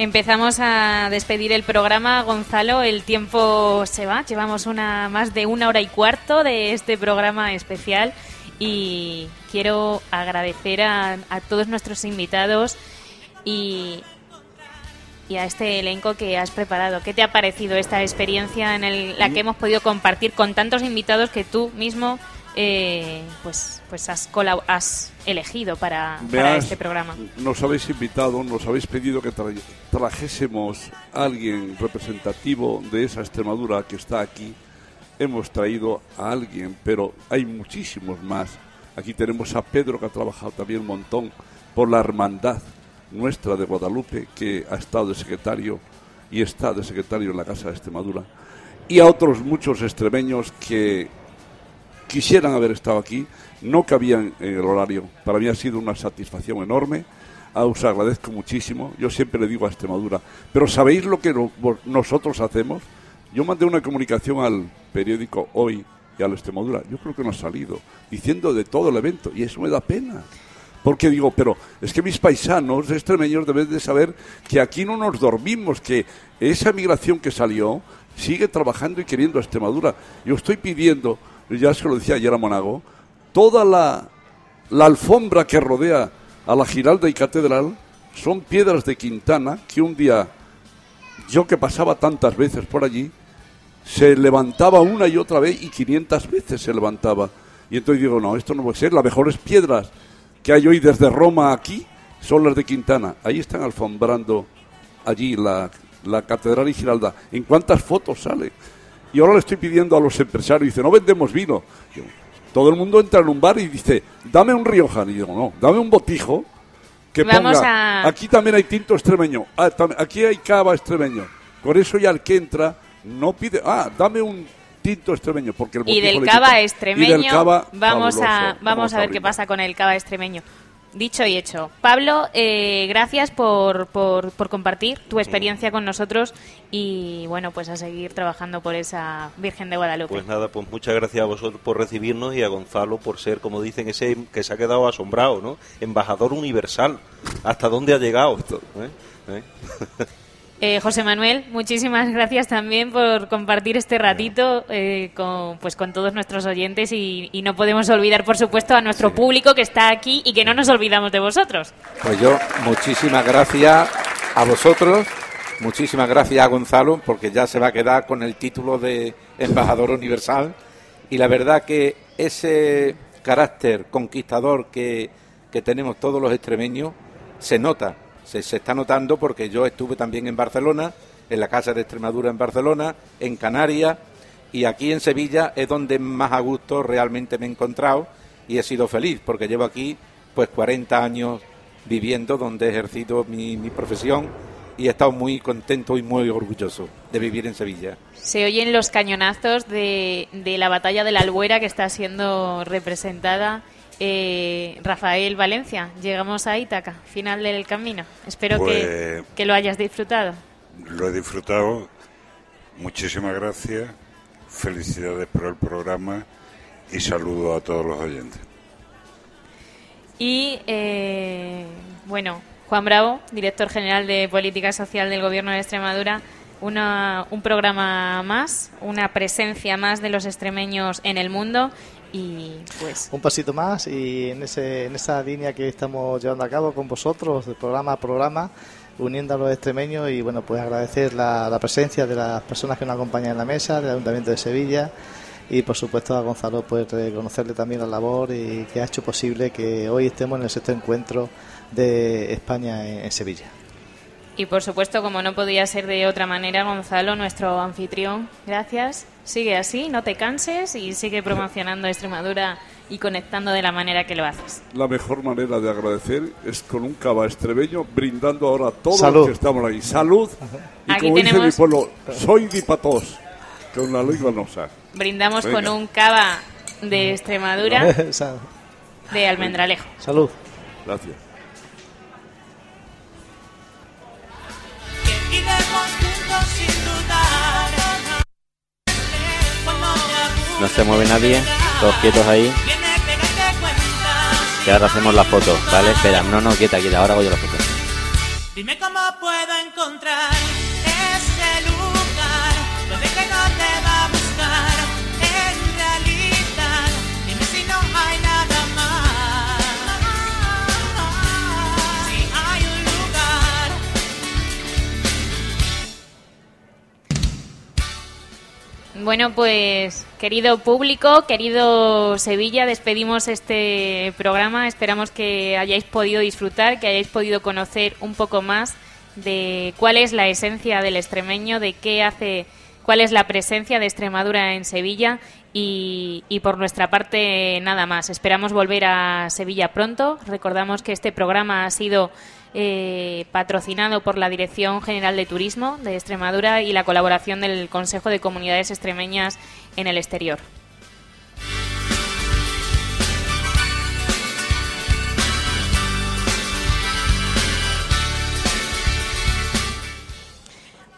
Empezamos a despedir el programa, Gonzalo. El tiempo se va. Llevamos una más de una hora y cuarto de este programa especial y quiero agradecer a, a todos nuestros invitados y, y a este elenco que has preparado. ¿Qué te ha parecido esta experiencia en el- la que hemos podido compartir con tantos invitados que tú mismo eh, pues, pues has, has elegido para, este programa? Nos habéis invitado, nos habéis pedido que tra- trajésemos a alguien representativo de esa Extremadura que está aquí hemos traído a alguien, pero hay muchísimos más. Aquí tenemos a Pedro que ha trabajado también un montón por la hermandad nuestra de Guadalupe, que ha estado de secretario y está de secretario en la Casa de Extremadura, y a otros muchos extremeños que quisieran haber estado aquí, no cabían en el horario. Para mí ha sido una satisfacción enorme. Ah, Os agradezco muchísimo. Yo siempre le digo a Extremadura, pero ¿sabéis lo que no- nosotros hacemos? Yo mandé una comunicación al periódico Hoy y a la Extremadura. Yo creo que no ha salido, diciendo de todo el evento, y eso me da pena. Porque digo, pero es que mis paisanos extremeños deben de saber que aquí no nos dormimos, que esa migración que salió sigue trabajando y queriendo a Extremadura. Yo estoy pidiendo, ya se lo decía ayer a Monago, toda la, la alfombra que rodea a la Giralda y Catedral son piedras de Quintana que un día, yo que pasaba tantas veces por allí, se levantaba una y otra vez y 500 veces se levantaba. Y entonces digo, no, esto no puede ser. Las mejores piedras que hay hoy desde Roma aquí son las de Quintana. Ahí están alfombrando allí la, la Catedral y Giralda. ¿En cuántas fotos sale? Y ahora le estoy pidiendo a los empresarios, dice, no vendemos vino. Todo el mundo entra en un bar y dice, dame un Riojan. Y digo, no, dame un botijo que Vamos ponga, a- aquí también hay tinto extremeño, ah, aquí hay cava extremeño. Por eso ya el que entra no pide, ah, dame un tinto extremeño, porque el Y del cava extremeño, Y del cava, vamos, a, fabuloso. vamos a ver qué pasa con el cava extremeño. Dicho y hecho. Pablo, eh, gracias por, por, por compartir tu experiencia con nosotros y bueno, pues a seguir trabajando por esa Virgen de Guadalupe. Pues nada, pues muchas gracias a vosotros por recibirnos y a Gonzalo por ser, como dicen, ese que se ha quedado asombrado, ¿no? Embajador universal. ¿Hasta dónde ha llegado? ¿Eh? ¿Eh? Eh, José Manuel, muchísimas gracias también por compartir este ratito eh, con, pues con todos nuestros oyentes y, y no podemos olvidar, por supuesto, a nuestro público que está aquí y que no nos olvidamos de vosotros. Pues yo, muchísimas gracias a vosotros, muchísimas gracias a Gonzalo, porque ya se va a quedar con el título de embajador universal. Y la verdad que ese carácter conquistador que, que tenemos todos los extremeños se nota, se, está notando porque yo estuve también en Barcelona, en la Casa de Extremadura en Barcelona, en Canarias, y aquí en Sevilla es donde más a gusto realmente me he encontrado y he sido feliz, porque llevo aquí pues 40 años viviendo donde he ejercido mi, mi profesión y he estado muy contento y muy orgulloso de vivir en Sevilla. Se oyen los cañonazos de, de la batalla de la Albuera que está siendo representada. Eh, Rafael Valencia, llegamos a Ítaca, final del camino. Espero que, Pues- que lo hayas disfrutado. Lo he disfrutado. Muchísimas gracias. Felicidades por el programa y saludo a todos los oyentes. Y eh, bueno, Juan Bravo, director general de Política Social del Gobierno de Extremadura, una, un programa más, una presencia más de los extremeños en el mundo y pues Un pasito más y en, ese, en esa línea que estamos llevando a cabo con vosotros, de programa a programa, uniendo a los extremeños y bueno, pues agradecer la, la presencia de las personas que nos acompañan en la mesa, del Ayuntamiento de Sevilla y por supuesto a Gonzalo pues reconocerle también la labor y que ha hecho posible que hoy estemos en el sexto encuentro de España en, en Sevilla. Y por supuesto, como no podía ser de otra manera, Gonzalo, nuestro anfitrión, gracias. Sigue así, no te canses y sigue promocionando Extremadura y conectando de la manera que lo haces. La mejor manera de agradecer es con un cava extremeño brindando ahora a todos Salud. los que estamos ahí. Salud. Y Aquí como dice mi tenemos- pueblo, soy dipatos, con la lengua nosa. Brindamos con un cava de Extremadura de Almendralejo. Salud. Gracias. No se mueve nadie, todos quietos ahí. viene pégate cuenta. Que ahora hacemos la foto, ¿vale? Espera, no, no, quieta, quieta, ahora hago yo la foto. Dime cómo puedo encontrar ese lugar donde que no te va a buscar en realidad. Dime si no hay nada más. Si hay un lugar. Bueno, pues querido público, querido Sevilla, despedimos este programa. Esperamos que hayáis podido disfrutar, que hayáis podido conocer un poco más de cuál es la esencia del extremeño, de qué hace cuál es la presencia de Extremadura en Sevilla y, por nuestra parte nada más. Esperamos volver a Sevilla pronto. Recordamos que este programa ha sido eh, patrocinado por la Dirección General de Turismo de Extremadura y la colaboración del Consejo de Comunidades Extremeñas en el exterior.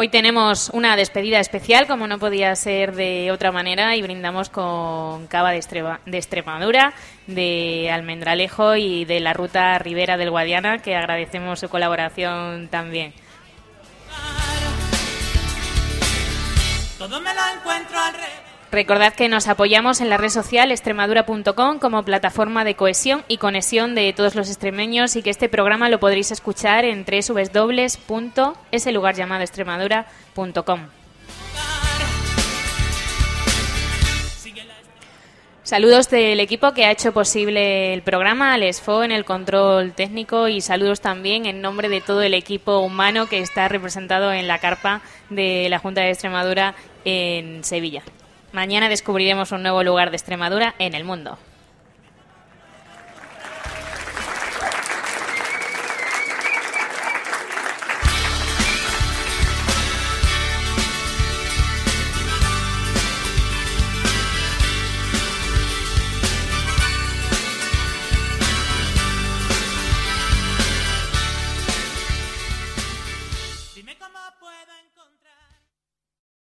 Hoy tenemos una despedida especial, como no podía ser de otra manera, y brindamos con cava de, Estrema- de Extremadura, de Almendralejo y de la ruta Ribera del Guadiana, que agradecemos su colaboración también. Recordad que nos apoyamos en la red social extremadura.com como plataforma de cohesión y conexión de todos los extremeños y que este programa lo podréis escuchar en www.eselugarllamadoextremadura.com. Saludos del equipo que ha hecho posible el programa, al ESFO en el control técnico y saludos también en nombre de todo el equipo humano que está representado en la carpa de la Junta de Extremadura en Sevilla. Mañana descubriremos un nuevo lugar de Extremadura en el mundo.